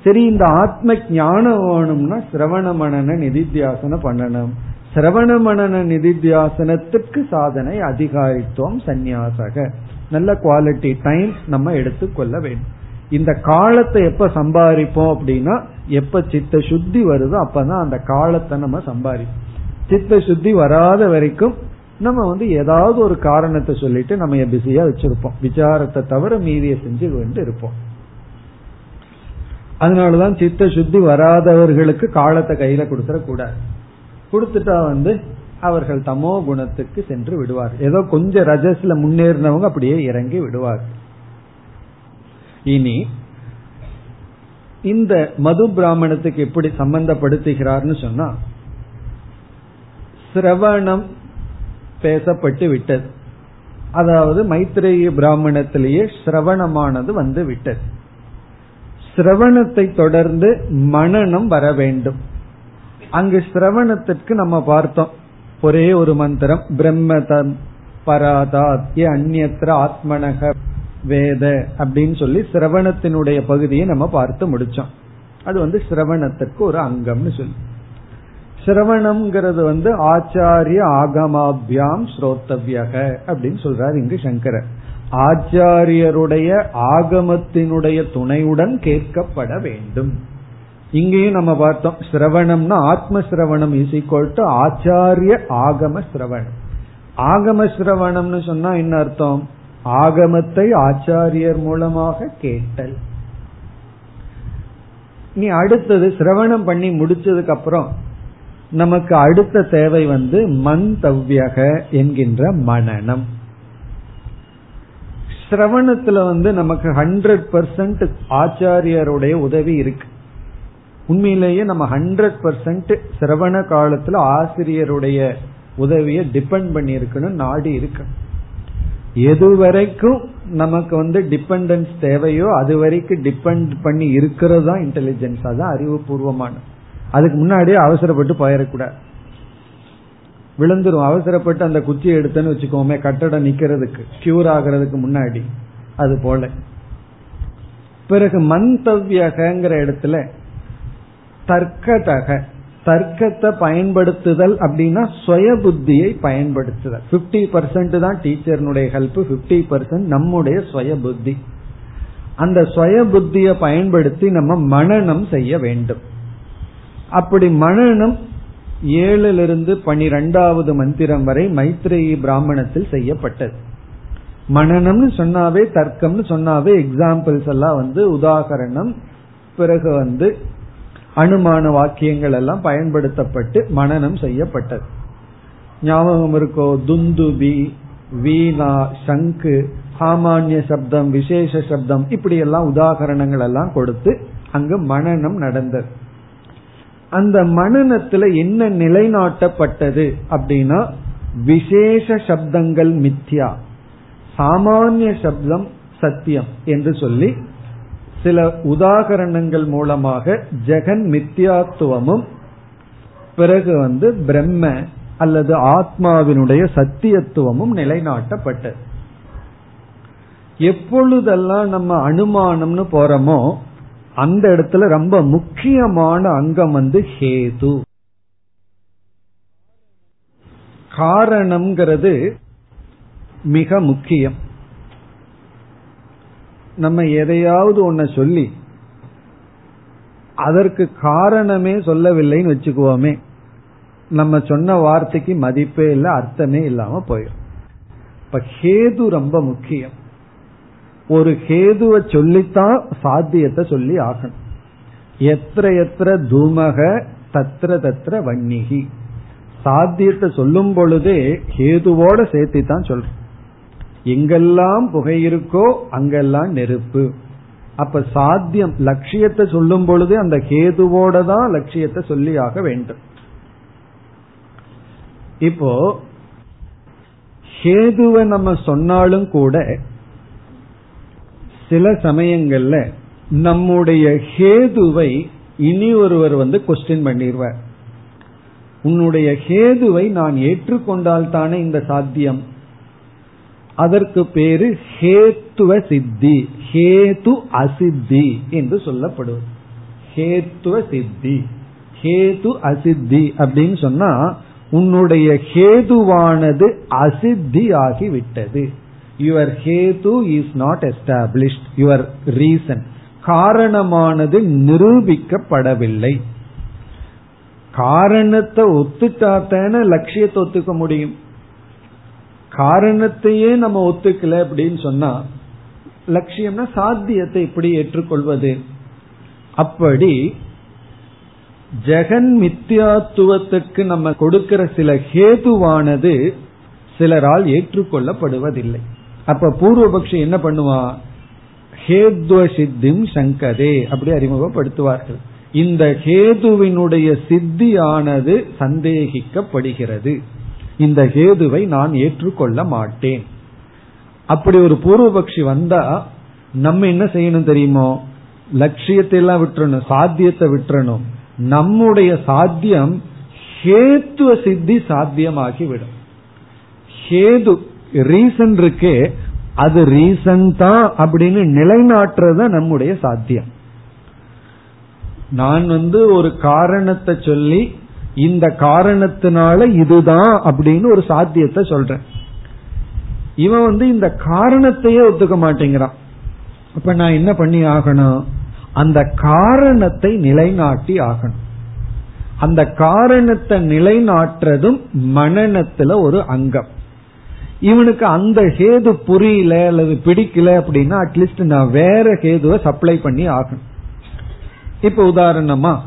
சரி இந்த ஆத்ம ஞானம் வேணும்னா சிரவண மனன நிதித்தியாசனம் பண்ணணும். சிரவண மனன நிதித்தியாசனத்துக்கு சாதனை அதிகாரித்துவம் சந்நியாசக. நல்ல குவாலிட்டி டைம் நம்ம எடுத்துக்கொள்ள வேண்டும். இந்த காலத்தை எப்ப சம்பாதிப்போம் அப்படின்னா எப்ப சித்த சுத்தி வருதோ அப்பதான் அந்த காலத்தை நம்ம சம்பாதிப்போம். சித்த சுத்தி வராத வரைக்கும் நம்ம வந்து ஏதாவது ஒரு காரணத்தை சொல்லிட்டு நம்ம பிஸியா வச்சிருப்போம். விசாரத்தை தவிர மீதியை செஞ்சு கொண்டு இருப்போம். அதனாலதான் சித்த சுத்தி வராதவர்களுக்கு காலத்தை கையில கொடுத்துட கூடாது கொடுத்துட்டா வந்து அவர்கள் தமோ குணத்துக்கு சென்று விடுவார். ஏதோ கொஞ்சம் ரஜஸ்ல முன்னேறினவங்க அப்படியே இறங்கி விடுவார். இனி இந்த மது பிராமணத்துக்கு எப்படி சம்பந்தப்படுத்துகிறார்னு சொன்னா சிரவணம் பேசப்பட்டு விட்டது. அதாவது மைத்ரேய பிராமணத்திலேயே சிரவணமானது வந்து விட்டது. சிரவணத்தை தொடர்ந்து மனநம் வர வேண்டும். அங்கு சிரவணத்திற்கு நம்ம பார்த்தோம். ஒரே ஒரு மந்திரம். பிரம்மதம் பராதாத் அந்நியத்திர ஆத்மனக வேத அப்படின்னு சொல்லி சிரவணத்தினுடைய பகுதியை நம்ம பார்த்து முடிச்சோம். அது வந்து சிரவணத்திற்கு ஒரு அங்கம்னு சொல்லி. சிரவணம்ங்கிறது வந்து ஆச்சாரிய ஆகமாபியாம் ஸ்ரோத்தவியக அப்படின்னு சொல்றாரு இங்கு சங்கரர். ஆச்சாரியருடைய ஆகமத்தினுடைய துணையுடன் கேட்கப்பட வேண்டும். இங்கேயும் நம்ம பார்த்தோம் சிரவணம்னா ஆத்ம சிரவணம் இஸ் ஈக்வல் டு ஆச்சாரிய ஆகம சிரவணம். ஆகம சிரவணம்னு சொன்னா என்ன அர்த்தம்? ஆகமத்தை ஆச்சாரியர் மூலமாக கேட்டல். நீ அடுத்தது சிரவணம் பண்ணி முடிச்சதுக்கு அப்புறம் நமக்கு அடுத்த தேவை வந்து மந்தவ்யக என்கின்ற மனநம். சிரவணத்துல வந்து நமக்கு ஹண்ட்ரட் பர்சன்ட் ஆச்சாரியருடைய உதவி இருக்கு. உண்மையிலேயே நம்ம ஹண்ட்ரட் பர்சன்ட் சிரவண காலத்துல ஆசிரியருடைய உதவியை டிபெண்ட் பண்ணியிருக்கணும் நாடி இருக்கு. எது வரைக்கும் நமக்கு வந்து டிபெண்டன்ஸ் தேவையோ அது வரைக்கும் டிபெண்ட் பண்ணி இருக்கிறது தான் இன்டெலிஜென்ஸ் அதான் அறிவுபூர்வமான. அதுக்கு முன்னாடியே அவசரப்பட்டு போயிடக்கூடாது. விழுந்துரும். அவசரப்பட்டு அந்த குச்சியை எடுத்தேன்னு வச்சுக்கோமே கட்டடம் நிக்கிறதுக்கு கியூர் ஆகிறதுக்கு முன்னாடி. அது போல. பிறகு மந்தவ்யகங்கிற இடத்துல தர்க்கதக. தர்க்கத்தை பயன்படுத்துதல் அப்படின்னா சுய புத்தியை பயன்படுத்துதல். பிப்டி பர்சன்ட் தான் டீச்சர்னுடைய ஹெல்ப் பிப்டி பர்சன்ட் நம்முடைய சுய புத்தி அந்த சுய புத்தியை பயன்படுத்தி நம்ம மனநம் செய்ய வேண்டும். அப்படி மனநம் ஏழிலிருந்து பனிரெண்டாவது மந்திரம் வரை மைத்ரேயி பிராமணத்தில் செய்யப்பட்டது. மனநம்னு சொன்னாவே தர்க்கம்னு சொன்னாவே எக்ஸாம்பிள்ஸ் எல்லாம் வந்து உதாகரணம் பிறகு வந்து அனுமான வாக்கியங்கள் எல்லாம் பயன்படுத்தப்பட்டு மனநம் செய்யப்பட்டது. ஞாபகம் இருக்கோ? துந்துபி வீணா சங்கு சாமானிய சப்தம் விசேஷ சப்தம் இப்படி எல்லாம் உதாகரணங்கள் எல்லாம் கொடுத்து அங்கு மனநம் நடந்தது. அந்த மனநத்துல என்ன நிலைநாட்டப்பட்டது அப்படின்னா விசேஷ சப்தங்கள் மித்யா. சாமானிய சப்தம் சத்தியம் என்று சொல்லி சில உதாகரணங்கள் மூலமாக ஜெகன் மித்யாத்துவமும் பிறகு வந்து பிரம்ம அல்லது ஆத்மாவினுடைய சத்தியத்துவமும் நிலைநாட்டப்பட்டது. எப்பொழுதெல்லாம் நம்ம அனுமானம்னு போறோமோ அந்த இடத்துல ரொம்ப முக்கியமான அங்கம் வந்து ஹேது. காரணம்ங்கிறது மிக முக்கியம். நம்ம எதையாவது ஒன்ன சொல்லி அதற்கு காரணமே சொல்லவில்லைன்னு வச்சுக்குவோமே. நம்ம சொன்ன வார்த்தைக்கு மதிப்பே இல்லை அர்த்தமே இல்லாம போயிடும் இப்ப ஹேது ரொம்ப முக்கியம். ஒரு ஹேதுவை சொல்லித்தான் சாத்தியத்தை சொல்லி ஆகணும். எத்திர எத்திர தூமக தத்திர தத்திர வன்னிகி. சாத்தியத்தை சொல்லும் பொழுதே ஹேதுவோட சேர்த்து தான் சொல்றோம். எங்கெல்லாம் புகை இருக்கோ அங்கெல்லாம் நெருப்பு. அப்ப சாத்தியம் லட்சியத்தை சொல்லும் பொழுது அந்த கேதுவோட தான் லட்சியத்தை சொல்லி ஆக வேண்டும். இப்போ ஹேதுவை நம்ம சொன்னாலும் கூட சில சமயங்கள்ல நம்முடைய ஹேதுவை இனி ஒருவர் வந்து கொஸ்டின் பண்ணிடுவார் உன்னுடைய ஹேதுவை நான் ஏற்றுக்கொண்டால் தானே இந்த சாத்தியம்? அதற்கு பேரு ஹேத்துவ சித்தி ஹேது அசித்தி என்று சொல்லப்படும். ஹேத்துவ சித்தி ஹேது அசித்தி அப்படின்னு சொன்னா உன்னுடைய ஹேதுவானது அசித்தி ஆகிவிட்டது யுவர் ஹேது is not established your reason காரணமானது நிரூபிக்கப்படவில்லை. காரணத்தை ஒத்துட்டாத்தான லட்சியத்தை ஒத்துக்க முடியும். காரணத்தையே நம்ம ஒத்துக்கல அப்படின்னு சொன்னா லட்சியம்னா சாத்தியத்தை எப்படி ஏற்றுக்கொள்வது. அப்படி ஜெகன் மித்யாத்துவத்துக்கு நம்ம கொடுக்கிற சில ஹேதுவானது சிலரால் ஏற்றுக்கொள்ளப்படுவதில்லை. அப்ப பூர்வபக்ஷி என்ன பண்ணுவான் ஹேத்வ சித்திம் சங்கதே அப்படி அறிமுகப்படுத்துவார்கள். இந்த ஹேதுவினுடைய சித்தியானது சந்தேகிக்கப்படுகிறது. இந்த ஹேதுவை நான் ஏற்றுக்கொள்ள மாட்டேன். அப்படி ஒரு பூர்வபக்ஷி வந்தா நம்ம என்ன செய்யணும் தெரியுமோ? லட்சியத்தை எல்லாம் விட்டுறணும் சாத்தியத்தை விட்டுறணும். நம்முடைய சாத்தியம் ஹேத்துவ சித்தி சாத்தியமாகிவிடும். ஹேது ரீசன் இருக்கே அது ரீசன் தான் அப்படின்னு நிலைநாட்டுறது நம்முடைய சாத்தியம். நான் வந்து ஒரு காரணத்தை சொல்லி இந்த காரணத்தினால இதுதான் அப்படின்னு ஒரு சாத்தியத்தை சொல்றேன். இவன் வந்து இந்த காரணத்தையே ஒத்துக்க மாட்டேங்கிறான். அப்ப நான் என்ன பண்ணி ஆகணும்? அந்த காரணத்தை நிலைநாட்டி ஆகணும். அந்த காரணத்தை நிலைநாட்டுறதும் மனநத்துல ஒரு அங்கம். இவனுக்கு அந்த ஹேது புரியல அல்லது பிடிக்கல அப்படின்னா அட்லீஸ்ட் நான் வேற ஹேதுவை சப்ளை பண்ணி ஆகணும். இப்ப உதாரணமா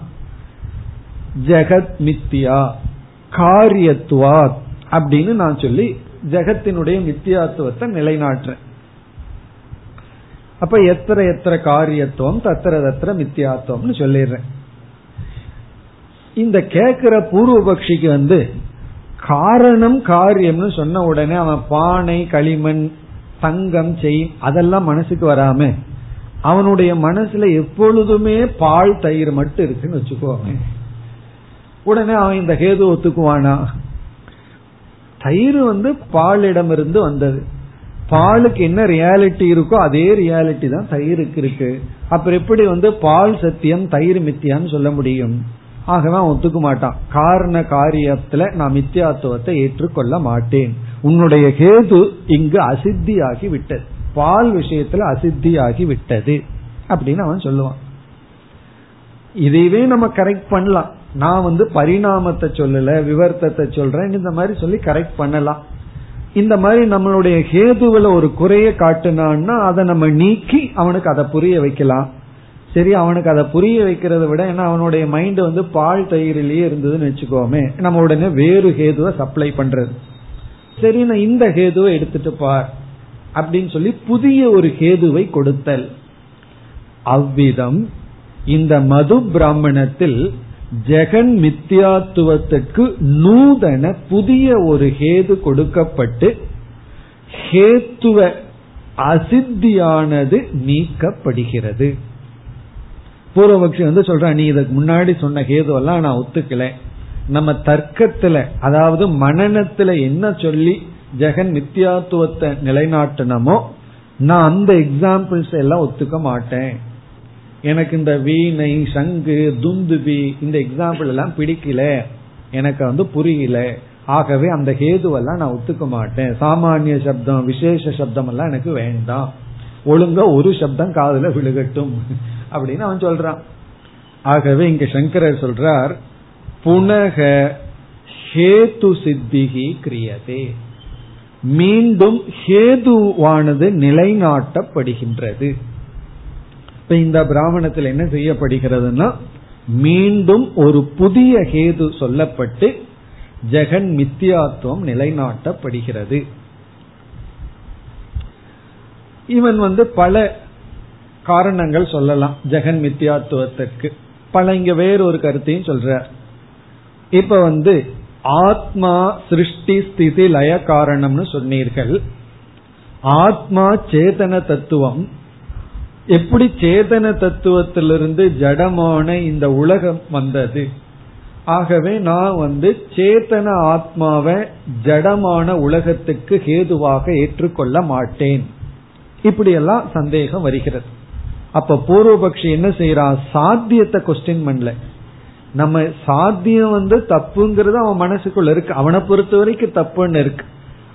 ஜெகத் மித்தியா காரியத்துவா அப்படின்னு நான் சொல்லி ஜெகத்தினுடைய மித்தியாத்துவத்தை நிலைநாட்டுறேன். அப்ப எத்தனை எத்தனை காரியத்துவம் தத்திர தத்திர மித்தியாத்துவம்னு சொல்லிடுறேன். இந்த கேக்குற பூர்வபக்ஷிக்கு வந்து காரணம் காரியம்னு சொன்ன உடனே அவன் பானை களிமண் தங்கம் செய் அதெல்லாம் மனசுக்கு வராம அவனுடைய மனசுல எப்பொழுதுமே பால் தயிர் மட்டும் இருக்குன்னு வச்சுக்கோமே உடனே அவன் இந்த கேது ஒத்துக்குவானா? தயிர் வந்து பாலிடம் இருந்து வந்தது. பாலுக்கு என்ன ரியாலிட்டி இருக்கோ அதே ரியாலிட்டி தான் தயிருக்கு இருக்கு. அப்புறம் எப்படி வந்து பால் சத்தியம் தயிர் மித்தியான்னு சொல்ல முடியும்? ஆகவே அவன் ஒத்துக்க மாட்டான். காரண காரியத்துல நான் மித்தியாத்துவத்தை ஏற்றுக்கொள்ள மாட்டேன். உன்னுடைய கேது இங்கு அசித்தியாகி விட்டது. பால் விஷயத்துல அசித்தியாகி விட்டது. அப்படின்னு அவன் சொல்லுவான். இதையவே நம்ம கரெக்ட் பண்ணலாம். நான் வந்து பரிணாமத்தை சொல்லல விவர்த்தத்தை சொல்றேன் இந்த மாதிரி சொல்லி கரெக்ட் பண்ணலாம். இந்த மாதிரி நம்மளுடைய ஹேதுவில ஒரு குறைய காட்டுனான்னா அதை நம்ம நீக்கி அவனுக்கு அதை புரிய வைக்கலாம். சரி அவனுக்கு அதை புரிய வைக்கிறத விட ஏன்னா அவனுடைய மைண்ட் வந்து பால் தயிரிலேயே இருந்ததுன்னு வச்சுக்கோமே நம்ம உடனே வேறு ஹேதுவை சப்ளை பண்றது. சரி நான் இந்த ஹேதுவை எடுத்துட்டு பார் அப்படின்னு சொல்லி புதிய ஒரு ஹேதுவை கொடுத்தல். அவ்விதம் இந்த மது பிராமணத்தில் ஜெகன் மித்தியாத்துவத்திற்கு நூதன புதிய ஒரு ஹேது கொடுக்கப்பட்டு ஹேத்துவ அசித்தியானது நீக்கப்படுகிறது. பூர்வபக்ஷி வந்து சொல்றான் நீ இதுக்கு முன்னாடி சொன்ன ஹேதுவெல்லாம் நான் ஒத்துக்கல. நம்ம தர்க்கத்துல அதாவது மனநத்துல என்ன சொல்லி ஜெகன் மித்தியாத்துவத்தை நிலைநாட்டினமோ நான் அந்த எக்ஸாம்பிள்ஸ் எல்லாம் ஒத்துக்க மாட்டேன். எனக்கு இந்த வீணை சங்கு துந்துபி இந்த எக்ஸாம்பிள் எல்லாம் பிடிக்கல. எனக்கு வந்து புரியல. ஆகவே அந்த ஹேதுவெல்லாம் நான் ஒத்துக்க மாட்டேன். சாமானிய சப்தம் விசேஷ சப்தம் எல்லாம் எனக்கு வேண்டாம். ஒழுங்கா ஒரு சப்தம் காதல விழுகட்டும். <laughs> அப்படின்னு அவன் சொல்றான். ஆகவே இங்க சங்கரர் சொல்றார் புனக ஹேது சித்திகி கிரியதே. மீண்டும் ஹேதுவானது நிலைநாட்டப்படுகின்றது. இப்ப இந்த பிராமணத்தில் என்ன செய்யப்படுகிறதுனா மீண்டும் ஒரு புதிய ஹேது சொல்லப்பட்டு ஜெகன் மித்தியாத்துவம் நிலைநாட்டப்படுகிறது. இவன் வந்து பல காரணங்கள் சொல்லலாம் ஜெகன் மித்தியாத்துவத்திற்கு. பல இங்க வேறொரு கருத்தையும் சொல்ற. இப்ப வந்து ஆத்மா சிருஷ்டி ஸ்திதி லய காரணம்னு சொன்னீர்கள். ஆத்மா சேதன தத்துவம் எப்படி சேதன தத்துவத்திலிருந்து ஜடமான இந்த உலகம் வந்தது? ஆகவே நான் வந்து சேத்தன ஆத்மாவை ஜடமான உலகத்துக்கு ஹேதுவாக ஏற்றுக்கொள்ள மாட்டேன். இப்படியெல்லாம் சந்தேகம் வருகிறது. அப்ப பூர்வபக்ஷி என்ன செய்யறான் சாத்தியத்தை கொஸ்டின் பண்ணல. நம்ம சாத்தியம் வந்து தப்புங்கிறது அவன் மனசுக்குள்ள இருக்கு. அவனை பொறுத்த வரைக்கும் தப்புன்னு இருக்கு.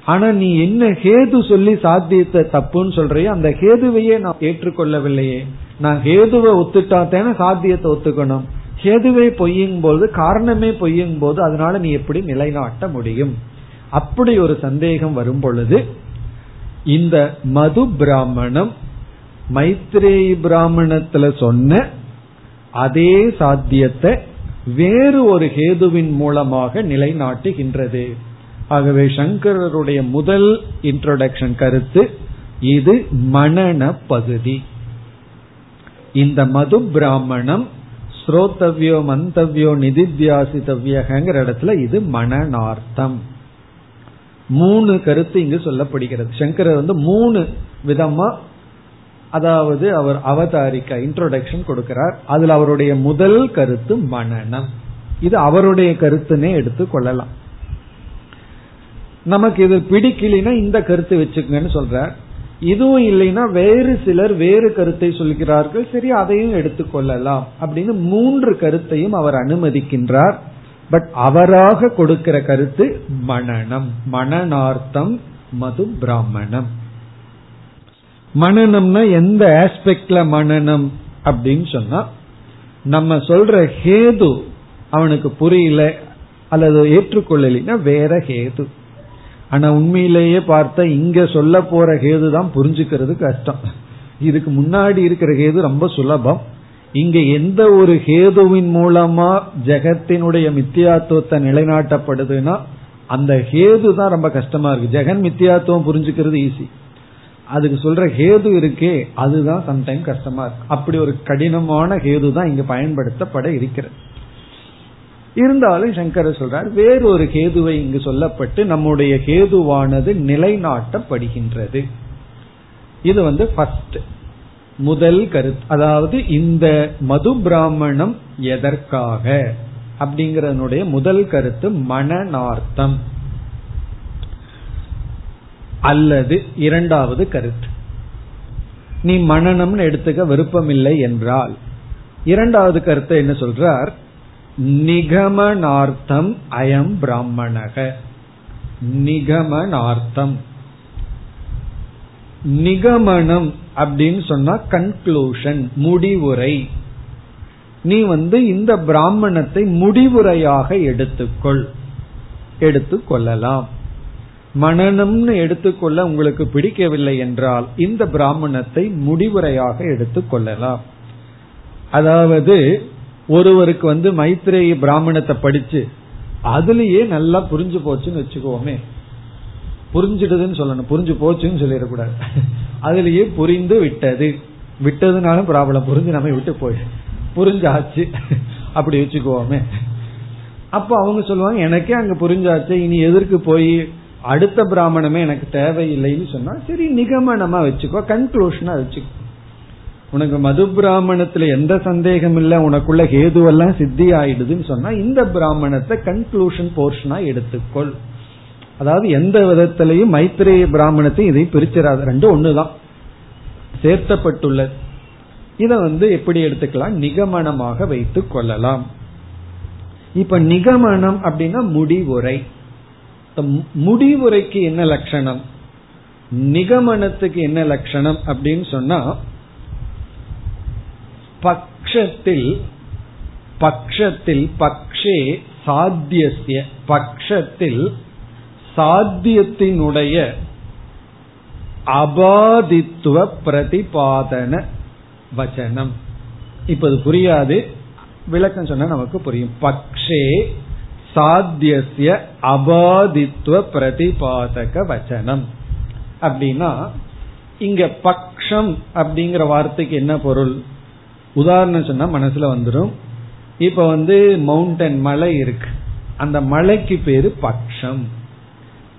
ஆனா நீ என்ன ஹேது சொல்லி சாத்தியத்தை தப்புன்னு சொல்றியோ அந்த ஹேதுவையே நான் ஏற்றுக்கொள்ளவில்லையே. நான் ஹேதுவை ஒத்துட்டா தானே சாத்தியத்தை ஒத்துக்கணும். ஹேதுவை பொய்யும் போது காரணமே பொய்யும் போது அதனால நீ எப்படி நிலைநாட்ட முடியும்? அப்படி ஒரு சந்தேகம் வரும் பொழுது இந்த மது பிராமணம் மைத்ரேயி பிராமணத்துல சொன்ன அதே சாத்தியத்தை வேறு ஒரு ஹேதுவின் மூலமாக நிலைநாட்டுகின்றது. ஆகவே சங்கரருடைய முதல் இன்ட்ரோடக்ஷன் கருத்து இது மனன பகுதி. இந்த மது பிராமணம் ஸ்ரோத்தவ்யோ மந்தவ்யோ நிதித்தியாசித்தவ்யங்கிற இடத்துல இது மனநார்த்தம் மூணு கருத்து இங்கு சொல்லப்படுகிறது. சங்கரர் வந்து மூணு விதமா அதாவது அவர் அவதாரிக்க இன்ட்ரோடக்ஷன் கொடுக்கிறார். அதுல அவருடைய முதல் கருத்து மனநம் இது அவருடைய கருத்துன்னே எடுத்து கொள்ளலாம். நமக்கு இது பிடிக்கலைன்னா இந்த கருத்து வச்சுக்கங்கன்னு சொல்றார். இதுவும் இல்லைன்னா வேறு சிலர் வேறு கருத்தை சொல்கிறார்கள். சரி அதையும் எடுத்துக்கொள்ளலாம் அப்படின்னு மூன்று கருத்தையும் அவர் அனுமதிக்கின்றார். பட் அவராக கொடுக்கிற கருத்து மனநம். மனநார்த்தம் மது பிராமணம். மனநம்னா எந்த ஆஸ்பெக்ட்ல மனநம் அப்படின்னு சொன்னா நம்ம சொல்ற ஹேது அவனுக்கு புரியல அல்லது ஏற்றுக்கொள்ளலைன்னா வேற ஹேது. ஆனா உண்மையிலேயே பார்த்தா இங்க சொல்ல போற ஹேது தான் புரிஞ்சுக்கிறது கஷ்டம். இதுக்கு முன்னாடி இருக்கிற கேது ரொம்ப சுலபம். இங்க எந்த ஒரு ஹேதுவின் மூலமா ஜெகத்தினுடைய மித்தியாத்துவத்தை நிலைநாட்டப்படுதுன்னா அந்த ஹேது தான் ரொம்ப கஷ்டமா இருக்கு. ஜெகன் மித்தியாத்துவம் புரிஞ்சுக்கிறது ஈஸி அதுக்கு சொல்ற ஹேது இருக்கே அதுதான் சம்டைம் கஷ்டமா இருக்கு. அப்படி ஒரு கடினமான ஹேது தான் இங்க பயன்படுத்தப்பட இருக்கிறது. இருந்தாலும் சங்கர் சொல்றார் வேறொரு கேதுவை இங்கு சொல்லப்பட்டு நம்முடைய கேதுவானது நிலைநாட்டப்படுகின்றது. இது வந்து ஃபர்ஸ்ட் முதல் கருத்து. அதாவது இந்த மது பிராமணம் எதற்காக? அப்படிங்கறதனுடைய முதல் கருத்து மனநார்த்தம். அல்லது இரண்டாவது கருத்து. நீ மனநம்னு எடுத்துக்க விருப்பமில்லை என்றால். இரண்டாவது கருத்தை என்ன சொல்றார்? நிகமனார்த்தம் அயம் பிராமணக. நிகமனார்த்தம். நிகமனம் அப்படின்னு சொன்னா கன்க்ளூஷன் முடிவுரை. நீ வந்து இந்த பிராமணத்தை முடிவுரையாக எடுத்துக்கொள். எடுத்துக்கொள்ளலாம் மனநம்னு எடுத்துக்கொள்ள உங்களுக்கு பிடிக்கவில்லை என்றால் இந்த பிராமணத்தை முடிவுரையாக எடுத்துக்கொள்ளலாம் அதாவது ஒருவருக்கு வந்து மைத்ரேயி பிராமணத்தை படிச்சு அதுலயே நல்லா புரிஞ்சு போச்சுன்னு வச்சுக்கோமே. புரிஞ்சிடுதுன்னு சொல்லணும். புரிஞ்சு போச்சுன்னு சொல்லிடக்கூடாது. <laughs> அதுலயே புரிந்து விட்டது. விட்டதுனாலும் ப்ராப்ளம் புரிஞ்சு நம்ம விட்டு போய். புரிஞ்சாச்சு. <laughs> அப்படி வச்சுக்குவோமே அப்ப அவங்க சொல்லுவாங்க எனக்கே அங்க புரிஞ்சாச்சு. இனி எதற்கு போய் அடுத்த பிராமணமே எனக்கு தேவையில்லைன்னு சொன்னா சரி நிகமனமா வச்சுக்கோ. கன்க்ளூஷனா வச்சுக்கோ. உனக்கு மது பிராமணத்துல எந்த சந்தேகம் இல்ல உனக்குள்ள ஹேதுவெல்லாம் சித்தி ஆயிடுதுன்னு சொன்னா இந்த பிராமணத்தை கன்க்ளூஷன் போர்ஷனா எடுத்துக்கொள். அதாவது எந்த விதத்திலையும் மைத்திரேய பிராமணத்தை இதை பிரிச்சிடாது. ரெண்டும் ஒண்ணுதான். சேர்த்தப்பட்டுள்ளது. இதை வந்து எப்படி எடுத்துக்கலாம்? நிகமனமாக வைத்துக் கொள்ளலாம். இப்ப நிகமனம் அப்படின்னா முடிவுரை. முடிவுரைக்கு என்ன லட்சணம்? நிகமனத்துக்கு என்ன லட்சணம் அப்படின்னு சொன்னா பக்ஷத்தில் பக்ஷத்தில் பக்ஷே சாத்தியசிய பக்ஷத்தில் சாத்தியத்தினுடைய அபாதித்துவ பிரதிபாதன வச்சனம். இப்போது புரியாது. விளக்கம் சொன்னா நமக்கு புரியும். பக்ஷே சாத்தியசிய அபாதித்துவ பிரதிபாதக வச்சனம். அப்படின்னா இங்க பக்ஷம் அப்படிங்கிற வார்த்தைக்கு என்ன பொருள்? உதாரணம் சொன்னா மனசுல வந்துடும் இப்ப வந்து மவுண்டன் மலை இருக்கு. அந்த மலைக்கு பேரு பக்ஷம்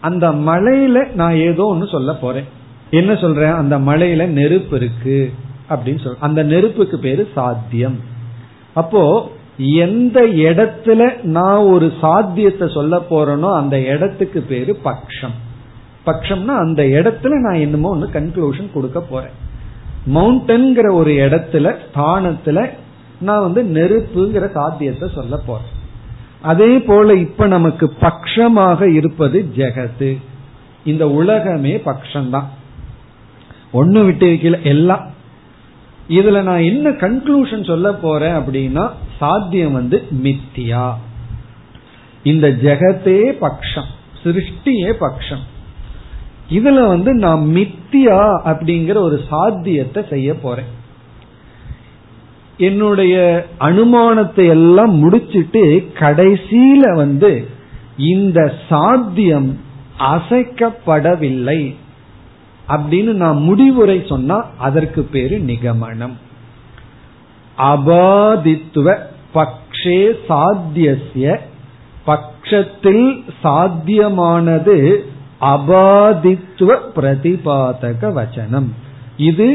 அந்த மலையில நான் ஏதோ ஒன்னு சொல்ல போறேன். என்ன சொல்றேன்? அந்த மலையில நெருப்பு இருக்கு அப்படின்னு சொல்ற அந்த நெருப்புக்கு பேரு சாத்தியம். அப்போ எந்த இடத்துல நான் ஒரு சாத்தியத்தை சொல்ல போறேனோ அந்த இடத்துக்கு பேரு பக்ஷம் பக்ஷம்னா அந்த இடத்துல நான் என்னமோ ஒன்னு கன்க்ளூஷன் கொடுக்க போறேன். மவுண்டன்கிற ஒரு இடத்துல ஸ்தானத்துல நான் வந்து நெருப்புங்கிற சாத்தியத்தை சொல்ல போறேன். அதே போல இப்ப நமக்கு பக்ஷமாக இருப்பது ஜெகத்து. இந்த உலகமே பக்ஷம்தான் ஒண்ணு விட்டு வைக்கல எல்லாம். இதுல நான் என்ன கன்க்ளூஷன் சொல்ல போறேன் அப்படின்னா சாத்தியம் வந்து மித்தியா. இந்த ஜெகத்தே பக்ஷம் சிருஷ்டியே பக்ஷம். இதுல வந்து நான் மித்தியா அப்படிங்கிற ஒரு சாத்தியத்தை செய்ய போறேன். என்னுடைய அனுமானத்தை எல்லாம் முடிச்சிட்டு கடைசியில வந்து இந்த சாத்தியம் அசைக்கப்படவில்லை அப்படின்னு நான் முடிவுரை சொன்னா அதற்கு பேரு நிகமனம். அபாதித்துவ பக்ஷே சாத்தியசிய பட்சத்தில் சாத்தியமானது அபாதித்துவ பிரதிபாதக வச்சனம். இது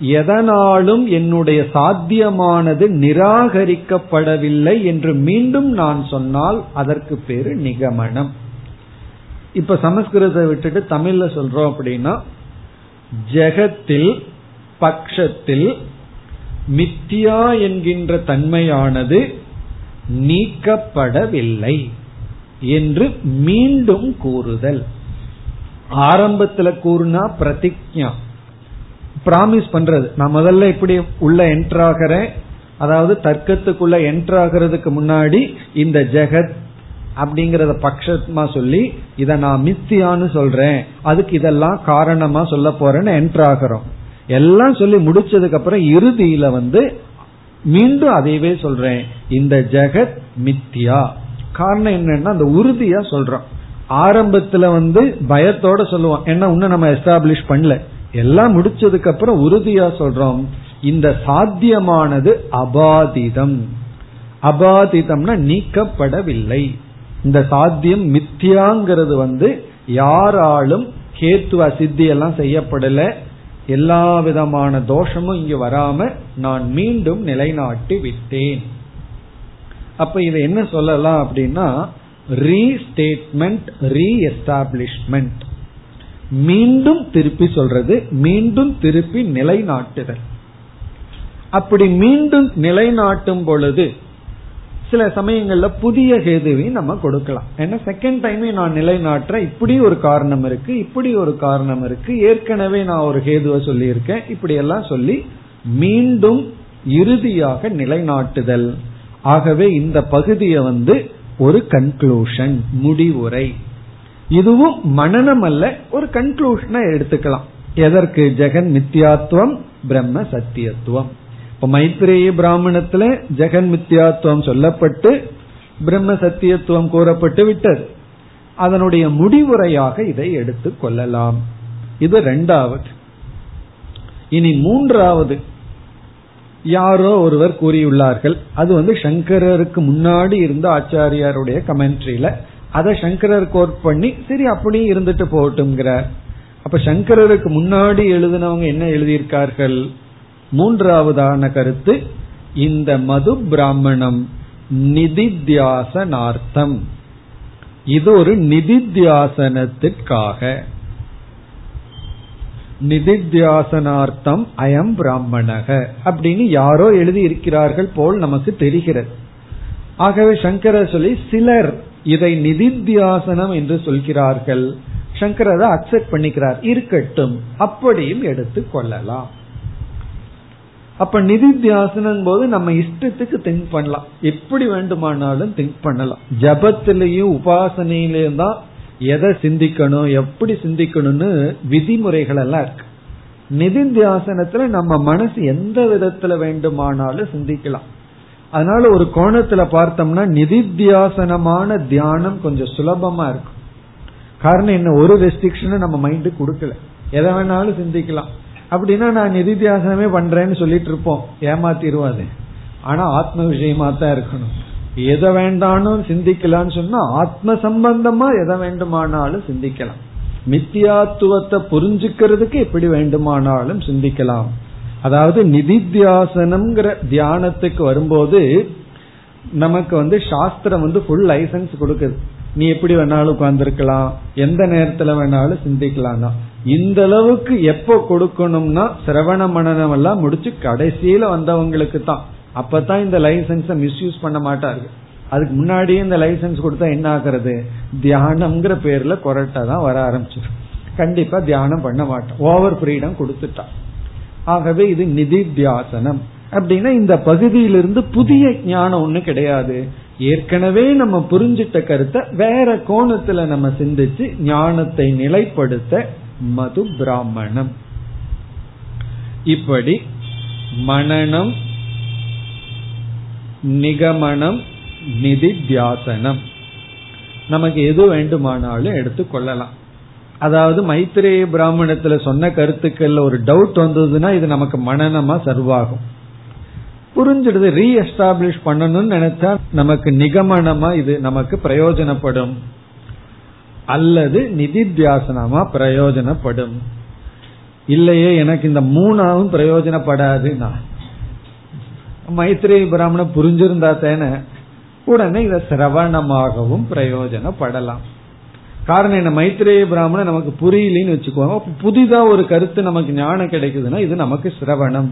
எதனாலும் என்னுடைய சாத்தியமானது நிராகரிக்கப்படவில்லை என்று மீண்டும் நான் சொன்னால் அதற்கு பேரு நிகமனம். இப்ப சமஸ்கிருத விட்டுட்டு தமிழ்ல சொல்றோம் அப்படின்னா ஜெகத்தில் பக்ஷத்தில் மித்தியா என்கின்ற தன்மையானது நீக்கப்படவில்லை என்று மீண்டும் கூறுதல். ஆரம்பத்துல கூறுனா பிரதிஜா பிராமிஸ் பண்றது. நான் முதல்ல இப்படி உள்ள என்ட்ராகிறேன் அதாவது தர்க்கத்துக்குள்ள என்ட்ராகிறதுக்கு முன்னாடி இந்த ஜெகத் அப்படிங்கறத பட்சமா சொல்லி இத நான் மித்தியான்னு சொல்றேன். அதுக்கு இதெல்லாம் காரணமா சொல்ல போறேன்னு என்ட்ராகிறோம் எல்லாம் சொல்லி முடிச்சதுக்கு அப்புறம் இறுதியில வந்து மீண்டும் அதையவே சொல்றேன். இந்த ஜெகத் மித்தியா. காரணம் என்னன்னா அந்த உறுதியா சொல்றோம். ஆரம்பத்துல வந்து பயத்தோட சொல்லுவோம் என்ன இன்னும் நம்ம எஸ்டாப்ளிஷ் பண்ணல. எல்லாம் முடிச்சதுக்கு அப்புறம் உறுதியா சொல்றோம். இந்த சாத்தியமானது அபாதிதம். அபாதிதம்னா நீக்கப்படவில்லை. இந்த சாத்தியம் மித்தியாங்கிறது வந்து யாராலும் கேத்துவ சித்தி எல்லாம் செய்யப்படல. எல்லா விதமான தோஷமும் இங்கு வராம நான் மீண்டும் நிலைநாட்டி விட்டேன். அப்ப இதை என்ன சொல்லலாம் அப்படின்னா ரீஸ்டேட்மெண்ட் ரீஎஸ்டாப்ளிஷ்மெண்ட் மீண்டும் திருப்பி சொல்றது மீண்டும் திருப்பி நிலைநாட்டுதல். அப்படி மீண்டும் நிலைநாட்டும் பொழுது சில சமயங்கள்ல புதிய ஹேதுவையும் நம்ம கொடுக்கலாம். ஏன்னா செகண்ட் டைமே நான் நிலைநாட்டுற இப்படி ஒரு காரணம் இருக்கு இப்படி ஒரு காரணம் இருக்கு ஏற்கனவே நான் ஒரு ஹேதுவை சொல்லியிருக்கேன் இப்படி எல்லாம் சொல்லி மீண்டும் இறுதியாக நிலைநாட்டுதல். ஆகவே இந்த பகுதியை வந்து ஒரு கன்க்ளூஷன் முடிவுரை. இதுவும் மனநம் அல்ல ஒரு கன்க்ளூஷனை எடுத்துக்கலாம். எதற்கு? ஜெகன் மித்யாத்துவம் பிரம்ம சத்தியத்துவம். இப்ப மைத்ரேய பிராமணத்துல ஜெகன் மித்யாத்துவம் சொல்லப்பட்டு பிரம்ம சத்தியத்துவம் கூறப்பட்டு விட்டது. அதனுடைய முடிவுரையாக இதை எடுத்துக் கொள்ளலாம். இது ரெண்டாவது. இனி மூன்றாவது. யாரோ ஒருவர் கூறியுள்ளார்கள். அது வந்து சங்கரருக்கு முன்னாடி இருந்த ஆச்சாரியாருடைய கமெண்ட்ரியில அதை சங்கரர் கோட் பண்ணி சரி அப்படியும் இருந்துட்டு போகட்டும்ங்கிறார். அப்ப சங்கரருக்கு முன்னாடி எழுதினவங்க என்ன எழுதியிருக்கார்கள்? மூன்றாவதான கருத்து இந்த மது பிராமணம் நிதித்தியாசனார்த்தம். இது ஒரு நிதித்தியாசனத்திற்காக. நிதித்தியாசனார்த்தம் அயம் பிராமணக அப்படின்னு யாரோ எழுதி இருக்கிறார்கள் போல் நமக்கு தெரிகிறது. ஆகவே சங்கர சொல்லி சிலர் இதை நிதித்தியாசனம் என்று சொல்கிறார்கள். சங்கரர் அக்செப்ட் பண்ணிக்கிறார். இருக்கட்டும். அப்படியும் எடுத்து கொள்ளலாம். அப்ப நிதித்தியாசனம் போது நம்ம இஷ்டத்துக்கு திங்க் பண்ணலாம். எப்படி வேண்டுமானாலும் திங்க் பண்ணலாம். ஜபத்திலையும் உபாசனையிலையும் தான் எதை சிந்திக்கணும் எப்படி சிந்திக்கணும்னு விதிமுறைகள் எல்லாம் இருக்கு. நிதித்தியாசனத்துல நம்ம மனசு எந்த விதத்துல வேண்டுமானாலும் சிந்திக்கலாம். அதனால ஒரு கோணத்துல பார்த்தோம்னா நிதித்தியாசனமான தியானம் கொஞ்சம் சுலபமா இருக்கும். காரணம் என்ன? ஒரு ரெஸ்ட்ரிக்ஷனும் நம்ம மைண்டு கொடுக்கல. எதை வேணாலும் சிந்திக்கலாம். அப்படின்னா நான் நிதித்தியாசனமே பண்றேன்னு சொல்லிட்டு இருப்போம். ஏமாத்திருவாது ஆனா ஆத்ம விஷயமா தான் இருக்கணும். எதை வேண்டானும் சிந்திக்கலாம்னு சொன்னா ஆத்ம சம்பந்தமா எதை வேண்டுமானாலும் சிந்திக்கலாம். மித்தியாத்துவத்தை புரிஞ்சுக்கிறதுக்கு எப்படி வேண்டுமானாலும் சிந்திக்கலாம். அதாவது நிதித்தியாசனம்ங்கிற தியானத்துக்கு வரும்போது நமக்கு வந்து சாஸ்திரம் வந்து ஃபுல் லைசன்ஸ் கொடுக்குது. நீ எப்படி வேணாலும் உட்கார்ந்துருக்கலாம். எந்த நேரத்துல வேணாலும் சிந்திக்கலாம் இந்த அளவுக்கு எப்போ கொடுக்கணும்னா சிரவண மனநம் எல்லாம் முடிச்சு கடைசியில வந்தவங்களுக்கு தான். அப்பதான் இந்த லைசன்ஸ மிஸ்யூஸ் பண்ண மாட்டார்கள் அதுக்கு முன்னாடியே இந்த லைசன்ஸ் கொடுத்தா என்ன ஆகுறது? தியானம்ங்கிற பேர்ல கொரட்டை தான் வர ஆரம்பிச்சிடும் கண்டிப்பா தியானம் பண்ண மாட்டோம். ஓவர் ஃப்ரீடம் கொடுத்துட்டான் ஆகவே இது நிதி தியாசனம். அப்படின்னா இந்த பகுதியிலிருந்து புதிய ஞானம் ஒண்ணு கிடையாது. ஏற்கனவே நம்ம புரிஞ்சிட்ட கருத்தை வேற கோணத்துல நம்ம சிந்திச்சு ஞானத்தை நிலைப்படுத்த மது பிராமணம் இப்படி மனநம் நிகமனம் நிதித்தியாசனம் நமக்கு எது வேண்டுமானாலும் எடுத்துக்கொள்ளலாம் அதாவது மைத்திரேய பிராமணத்துல சொன்ன கருத்துக்கள்ல ஒரு டவுட் வந்ததுன்னா இது நமக்கு மனநமா சர்வாகும் புரிஞ்சிடுது ரீ எஸ்டாப்ளிஷ் பண்ணணும்னு நினைச்சா நமக்கு நிகமனமா இது நமக்கு பிரயோஜனப்படும். அல்லது நிதித்தியாசனமா பிரயோஜனப்படும். இல்லையே எனக்கு இந்த மூணாவும் பிரயோஜனப்படாதுன்னா. மைத்திரேய பிராமணம் புரிஞ்சிருந்தா தானே உடனே இத சிரவணமாகவும் பிரயோஜனப்படலாம். காரணம் என்ன? மைத்ரேய பிராமணன் நமக்கு புரியலன்னு வச்சுக்கோங்க. புதிதா ஒரு கருத்து நமக்கு ஞானம் கிடைக்குதுன்னா இது நமக்கு சிரவணம்.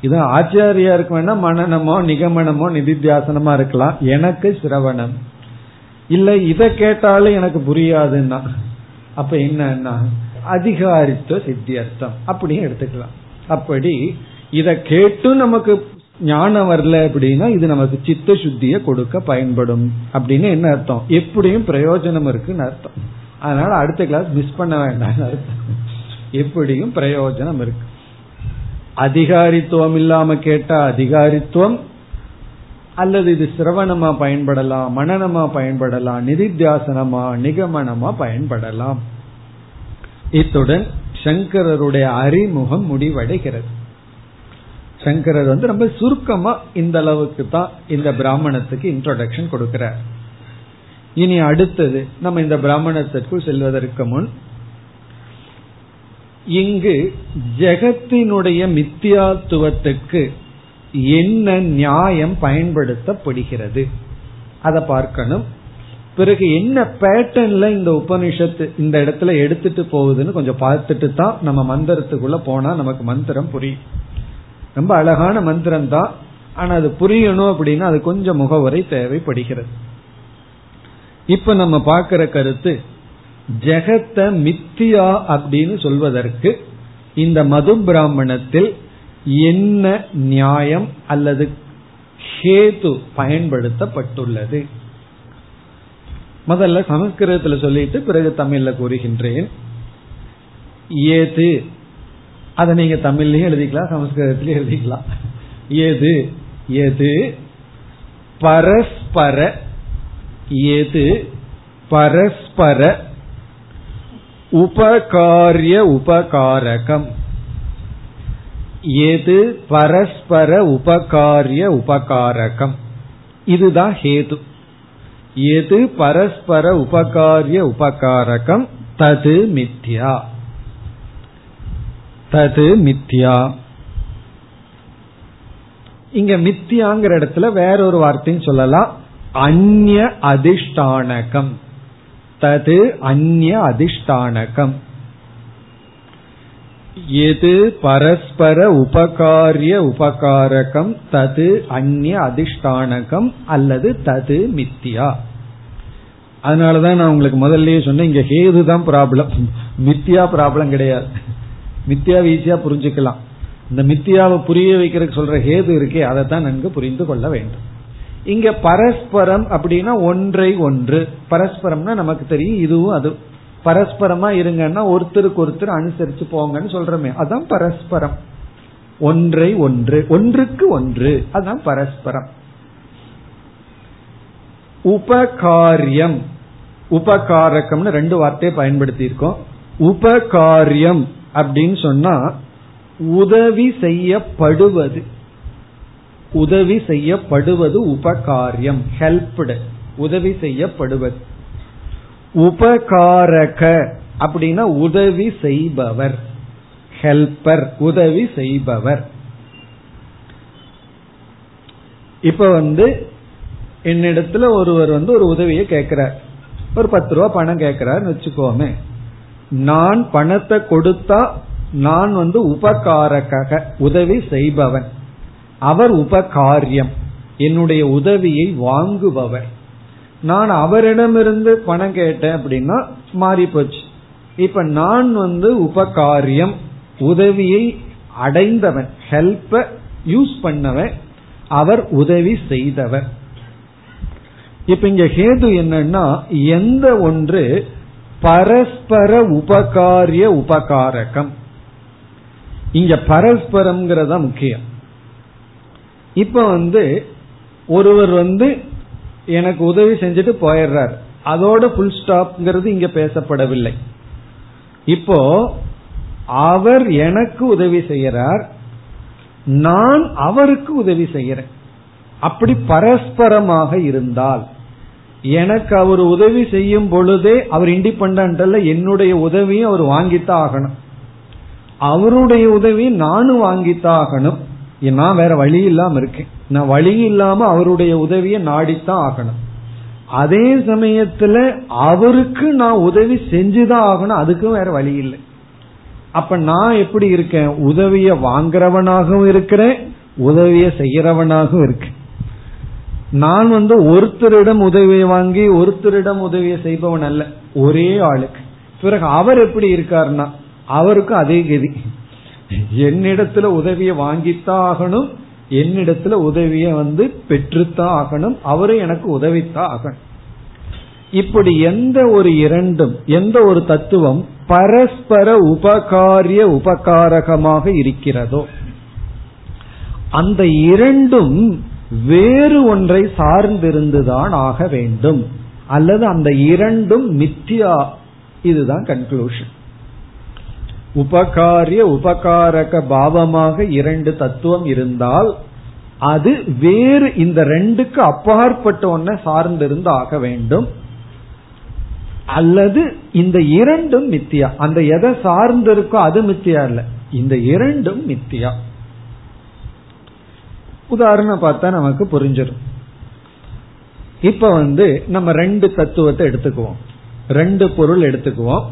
இது ஆச்சாரியாருக்கு வேணா மனநமோ நிகமனமோ நிதித்தியாசனமா இருக்கலாம். எனக்கு சிரவணம். இல்ல இதை கேட்டாலும் எனக்கு புரியாதுன்னா அப்ப என்னன்னா? அதிகாரித்துவ சித்தியர்த்தம். அப்படியும் எடுத்துக்கலாம். அப்படி இத கேட்டும் நமக்கு ஞானம் வரல அப்படின்னா இது நமக்கு சித்த சுத்திய கொடுக்க பயன்படும் அப்படின்னு என்ன அர்த்தம்? எப்படியும் பிரயோஜனம் இருக்குன்னு அர்த்தம். அதனால அடுத்த கிளாஸ் மிஸ் பண்ண வேண்டாம் அர்த்தம். எப்படியும் பிரயோஜனம் இருக்கு. அதிகாரித்துவம் இல்லாம கேட்டா அதிகாரித்துவம் அல்லது இது சிரவணமா பயன்படலாம் மனநமா பயன்படலாம் நிதித்தியாசனமா நிகமனமா பயன்படலாம். இத்துடன் சங்கரருடைய அறிமுகம் முடிவடைகிறது. சங்கரர் வந்து ரொம்ப சுருக்கமா இந்த அளவுக்கு தான் இந்த பிராமணத்துக்கு இன்ட்ரோடக்ஷன் கொடுக்கிறார். இனி அடுத்தது நம்ம இந்த பிராமணத்திற்குள் செல்வதற்கு முன் இங்கு ஜெகத்தினுடைய மித்தியாத்துவத்துக்கு என்ன நியாயம் பயன்படுத்தப்படுகிறது? அதை பார்க்கணும். பிறகு என்ன பேட்டர்ன்ல இந்த உபனிஷத்து இந்த இடத்துல எடுத்துட்டு போகுதுன்னு கொஞ்சம் பார்த்துட்டு தான் நம்ம மந்திரத்துக்குள்ள போனா நமக்கு மந்திரம் புரியும். ரொம்ப அழகான மந்திரம் தான் ஆனா அது புரியணும் அப்படின்னா அது கொஞ்சம் முகவரை தேவைப்படுகிறது. இப்ப நம்ம பார்க்கிற கருத்து ஜெகத்த மித்தியா அப்படின்னு சொல்வதற்கு இந்த மது பிராமணத்தில் என்ன நியாயம் அல்லது ஹேது பயன்படுத்தப்பட்டுள்ளது? முதல்ல சமஸ்கிருதத்தில் சொல்லிட்டு பிறகு தமிழ்ல கூறுகின்றேன். ஏது? அதை நீங்க தமிழ்லயும் எழுதிக்கலாம் சமஸ்கிருதத்திலயும் எழுதிக்கலாம். எது? எது? பரஸ்பர. எது? பரஸ்பர. உபகாரிய உபகாரகம். எது? பரஸ்பர உபகாரிய உபகாரகம். இதுதான் ஹேது. எது? பரஸ்பர உபகாரிய உபகாரகம். தது மித்யா. தது மித்யா. இங்க மித்தியாங்கிற இடத்துல வேறொரு வார்த்தையும் சொல்லலாம். அந்நிய அதிஷ்டானகம். தது அந்நிய அதிஷ்டானகம். எது பரஸ்பர உபகாரிய உபகாரகம் தது அந்நிய அதிஷ்டானகம் அல்லது தது மித்தியா அதனாலதான் நான் உங்களுக்கு முதல்லயே சொன்னேன் இங்க ஹேது தான் ப்ராப்ளம் மித்தியா ப்ராப்ளம் கிடையாது. மித்தியாவை ஈஸியா புரிஞ்சுக்கலாம். இந்த மித்தியாவை புரிய வைக்கிறதுக்கு சொல்ற ஹேது இருக்கே அதை தான் நன்கு புரிந்து கொள்ள வேண்டும். இங்க பரஸ்பரம் அப்படின்னா ஒன்றை ஒன்று. பரஸ்பரம்னா நமக்கு தெரியும் இதுவும் அது. பரஸ்பரமா இருங்கன்னா ஒருத்தருக்கு ஒருத்தர் அனுசரிச்சு போங்கன்னு சொல்றமே அதான் பரஸ்பரம். ஒன்றை ஒன்று. ஒன்றுக்கு ஒன்று. அதுதான் பரஸ்பரம். உபகாரியம். உபகாரகம்னு ரெண்டு வார்த்தையை பயன்படுத்தி இருக்கோம் உபகாரியம். அப்படின்னு சொன்னா உதவி செய்யப்படுவது. உதவி செய்யப்படுவது உபகாரியம் ஹெல்ப்டு உதவி செய்யப்படுவது. உபகாரக அப்படின்னா உதவி செய்பவர் ஹெல்பர் உதவி செய்பவர். இப்ப வந்து என்னிடத்துல ஒருவர் வந்து ஒரு உதவியை கேட்கிறார். ஒரு பத்து ரூபா பணம் கேட்கிறாருன்னு வச்சுக்கோமே. நான் பணத்தை கொடுத்தா நான் வந்து உபகாரக உதவி செய்பவன். அவர் உபகாரியம். என்னுடைய உதவியை வாங்குபவர். நான் அவரிடமிருந்து பணம் கேட்டேன் அப்படின்னா மாறி போச்சு. இப்ப நான் வந்து உபகாரியம் உதவியை அடைந்தவன் ஹெல்ப்ப யூஸ் பண்ணவன் அவர் உதவி செய்தவர். இப்ப இங்க ஹேது என்னன்னா எந்த ஒன்று பரஸ்பர உபகாரிய உபகாரகம். இங்க பரஸ்பரம்ங்கிறத முக்கியம். இப்ப வந்து ஒருவர் வந்து எனக்கு உதவி செஞ்சுட்டு போயிடுறார். அதோட புல் ஸ்டாப்ங்கிறது இங்க பேசப்படவில்லை. இப்போ அவர் எனக்கு உதவி செய்யறார். நான் அவருக்கு உதவி செய்யறேன். அப்படி பரஸ்பரமாக இருந்தால் எனக்கு அவர் உதவி செய்யும் பொழுதே அவர் இண்டிபெண்ட் அல்ல என்னுடைய உதவியும் அவர் வாங்கித்தான் ஆகணும். அவருடைய உதவி நானும் வாங்கித்தான் ஆகணும். நான் வேற வழி இல்லாம இருக்கேன். நான் வழி இல்லாம அவருடைய உதவியை நாடித்தான் ஆகணும். அதே சமயத்துல அவருக்கு நான் உதவி செஞ்சுதான் ஆகணும். அதுக்கும் வேற வழி இல்லை. அப்ப நான் எப்படி இருக்கேன்? உதவிய வாங்குறவனாகவும் இருக்கிறேன் உதவிய செய்யறவனாகவும் இருக்கேன். நான் வந்து ஒருத்தரிடம் உதவியை வாங்கி ஒருத்தரிடம் உதவியை செய்பவன் அல்ல. ஒரே ஆளுக்கு பிறகு அவர் எப்படி இருக்காருன்னா அவருக்கும் அதே கதி. என்னிடத்துல உதவியை வாங்கித்தான் ஆகணும் என்னிடத்துல உதவிய வந்து பெற்றுத்தான் ஆகணும் அவரும் எனக்கு உதவித்தான் ஆகணும். இப்படி எந்த ஒரு இரண்டும் எந்த ஒரு தத்துவம் பரஸ்பர உபகாரிய உபகாரகமாக இருக்கிறதோ அந்த இரண்டும் வேறு ஒன்றை சார்ந்திருந்துதான் ஆக வேண்டும். அல்லது அந்த இரண்டும் மித்தியா இதுதான் கன்க்ளூஷன் உபகாரிய உபகாரக பாவமாக இரண்டு தத்துவம் இருந்தால் அது வேறு இந்த ரெண்டுக்கு அப்பாற்பட்ட ஒன்ன சார்ந்திருந்து ஆக வேண்டும். அல்லது இந்த இரண்டும் மித்தியா. அந்த எதை சார்ந்திருக்கோ அது மித்தியா இல்ல. இந்த இரண்டும் மித்தியா. உதாரணம் பார்த்தா நமக்கு புரிஞ்சிடும். இப்ப வந்து நம்ம ரெண்டு தத்துவத்தை எடுத்துக்குவோம். ரெண்டு பொருள் எடுத்துக்குவோம்.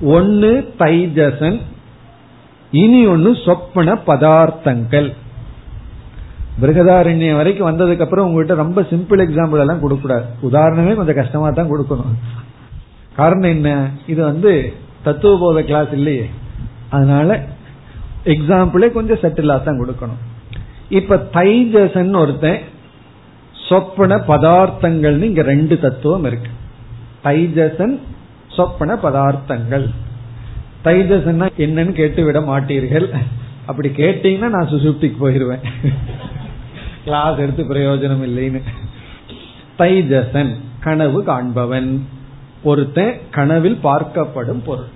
ஒன்னு தைஜசன் இனி ஒன்னு சொப்பன பதார்த்தங்கள். பிருகதாரண்யம் வரைக்கும் வந்ததுக்கு அப்புறம் உங்ககிட்ட ரொம்ப சிம்பிள் எக்ஸாம்பிள் எல்லாம் கொடுக்கூடாது உதாரணமே கொஞ்சம் கஷ்டமா தான் கொடுக்கணும். காரணம் என்ன? இது வந்து தத்துவ போத கிளாஸ் இல்லையே. அதனால எக்ஸாம்பிளே கொஞ்சம் செட்டிலா தான் கொடுக்கணும். இப்ப தைஜசன் ஒருத்தன் சொப்பன பதார்த்தங்கள்னு இங்க ரெண்டு தத்துவம் இருக்கு. தைஜசன் சொப்பன பதார்த்தங்கள். தைஜசன்னா என்னன்னு கேட்டு விட மாட்டீர்கள். அப்படி கேட்டீங்கன்னா நான் சுசுப்திக்கு போயிருவேன். கிளாஸ் எடுத்து பிரயோஜனம் இல்லைன்னு. தைஜசன் கனவு காண்பவன். ஒருத்தன் கனவில் பார்க்கப்படும் பொருள்.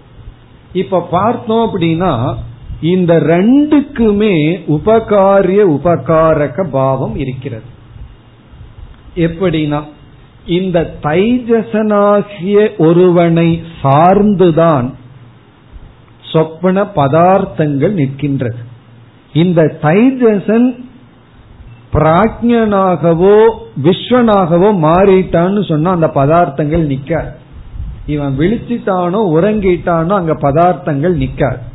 இப்ப பார்த்தோம் அப்படின்னா இந்த ரெண்டுக்குமே உபகாரிய உபகாரக பாவம் இருக்கிறது. எப்படின்னா இந்த தைஜசனாகிய ஒருவனை சார்ந்துதான் சொப்பன பதார்த்தங்கள் நிற்கின்றது. இந்த தைஜசன் பிராஜ்யனாகவோ விஸ்வனாகவோ மாறிட்டான்னு சொன்னா அந்த பதார்த்தங்கள் நிக்க இவன் விழிச்சிட்டானோ உறங்கிட்டானோ அங்க பதார்த்தங்கள் நிக்காது.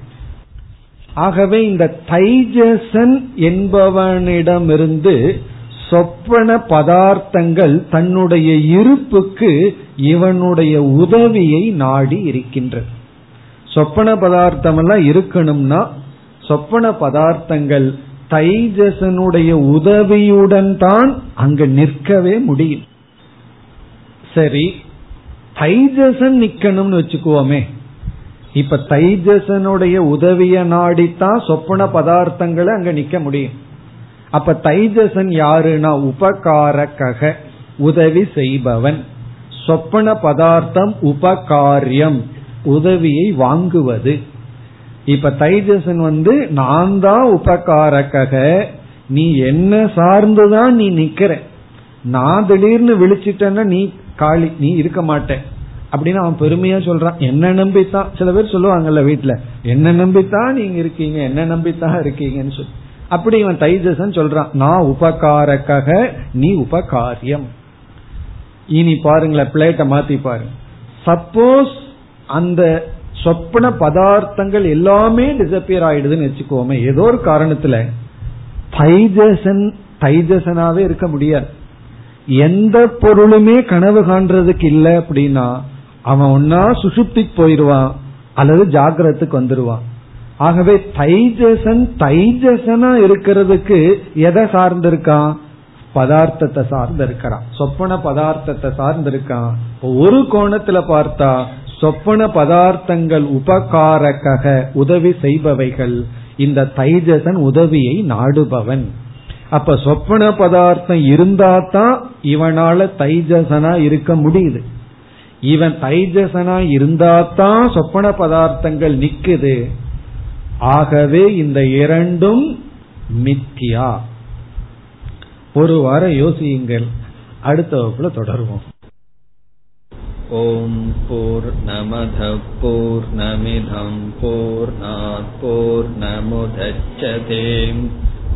ஆகவே இந்த தைஜசன் என்பவனிடமிருந்து சொப்பன பதார்த்தங்கள் தன்னுடைய இருப்புக்கு இவனுடைய உதவியை நாடி இருக்கின்றது சொப்பன பதார்த்தம் எல்லாம் இருக்கணும்னா சொப்பன பதார்த்தங்கள் தைஜசனுடைய உதவியுடன் தான் அங்கு நிற்கவே முடியும். சரி தைஜசன் நிக்கணும்னு வச்சுக்குவோமே இப்ப தைஜசனுடைய உதவிய நாடித்தான் சொப்பன பதார்த்தங்களை அங்க நிக்க முடியும். அப்ப தைஜசன் யாருன்னா உபகாரக உதவி செய்பவன். சொப்பன பதார்த்தம் உபகாரியம் உதவியை வாங்குவது. இப்ப தைஜசன் வந்து நான் தான் உபகாரக நீ என்ன சார்ந்துதான் நீ நிக்கிற. நான் திடீர்னு விழிச்சிட்டேன்னா நீ காளி நீ இருக்க மாட்டேன். அப்படின்னு அவன் பெருமையா சொல்றான். என்ன நம்பித்தான் சில பேர் சொல்லுவாங்கல்ல வீட்டுல என்ன நம்பித்தான் நீங்க இருக்கீங்க என்ன நம்பித்தான் இருக்கீங்கன்னு சொல்லி. அப்படி இவன் தைஜசன் சொல்றான் நான் உபகாரக்காக நீ உபகாரியம். இனி பாருங்களேன் பிளேட்டை மாத்தி பாருங்க சப்போஸ் அந்த சொப்பன பதார்த்தங்கள் எல்லாமே டிசப்பியர் ஆயிடுதுன்னு வச்சுக்கோமே ஏதோ ஒரு காரணத்துல தைஜசன் தைஜசனாவே இருக்க முடியாது. எந்த பொருளுமே கனவு காண்றதுக்கு இல்லை அப்படின்னா அவன் ஒன்னா சுசுப்திக்கு போயிடுவான் அல்லது ஜாகிரத்துக்கு வந்துருவான் ஆகவே தைஜசன் தைஜசனா இருக்கிறதுக்கு எதை சார்ந்திருக்கான்? பதார்த்தத்தை சார்ந்து இருக்கிறான் சொப்பன பதார்த்தத்தை சார்ந்து இருக்கான் ஒரு கோணத்துல பார்த்தா சொப்பன பதார்த்தங்கள் உபகாரக உதவி செய்பவைகள். இந்த தைஜசன் உதவியை நாடுபவன். அப்ப சொப்பன பதார்த்தம் இருந்தா தான் இவனால தைஜசனா இருக்க முடியுது. இவன் தைஜசனா இருந்தாதான் சொப்பன பதார்த்தங்கள் நிக்குது. ஆகவே இந்த இரண்டும் மித்தியா. ஒரு வாரம் யோசியுங்கள். அடுத்த வகுப்புல தொடருவோம். ஓம் போர் நமத போர் நமிதம் போர் போர் நமுதச்சதேம்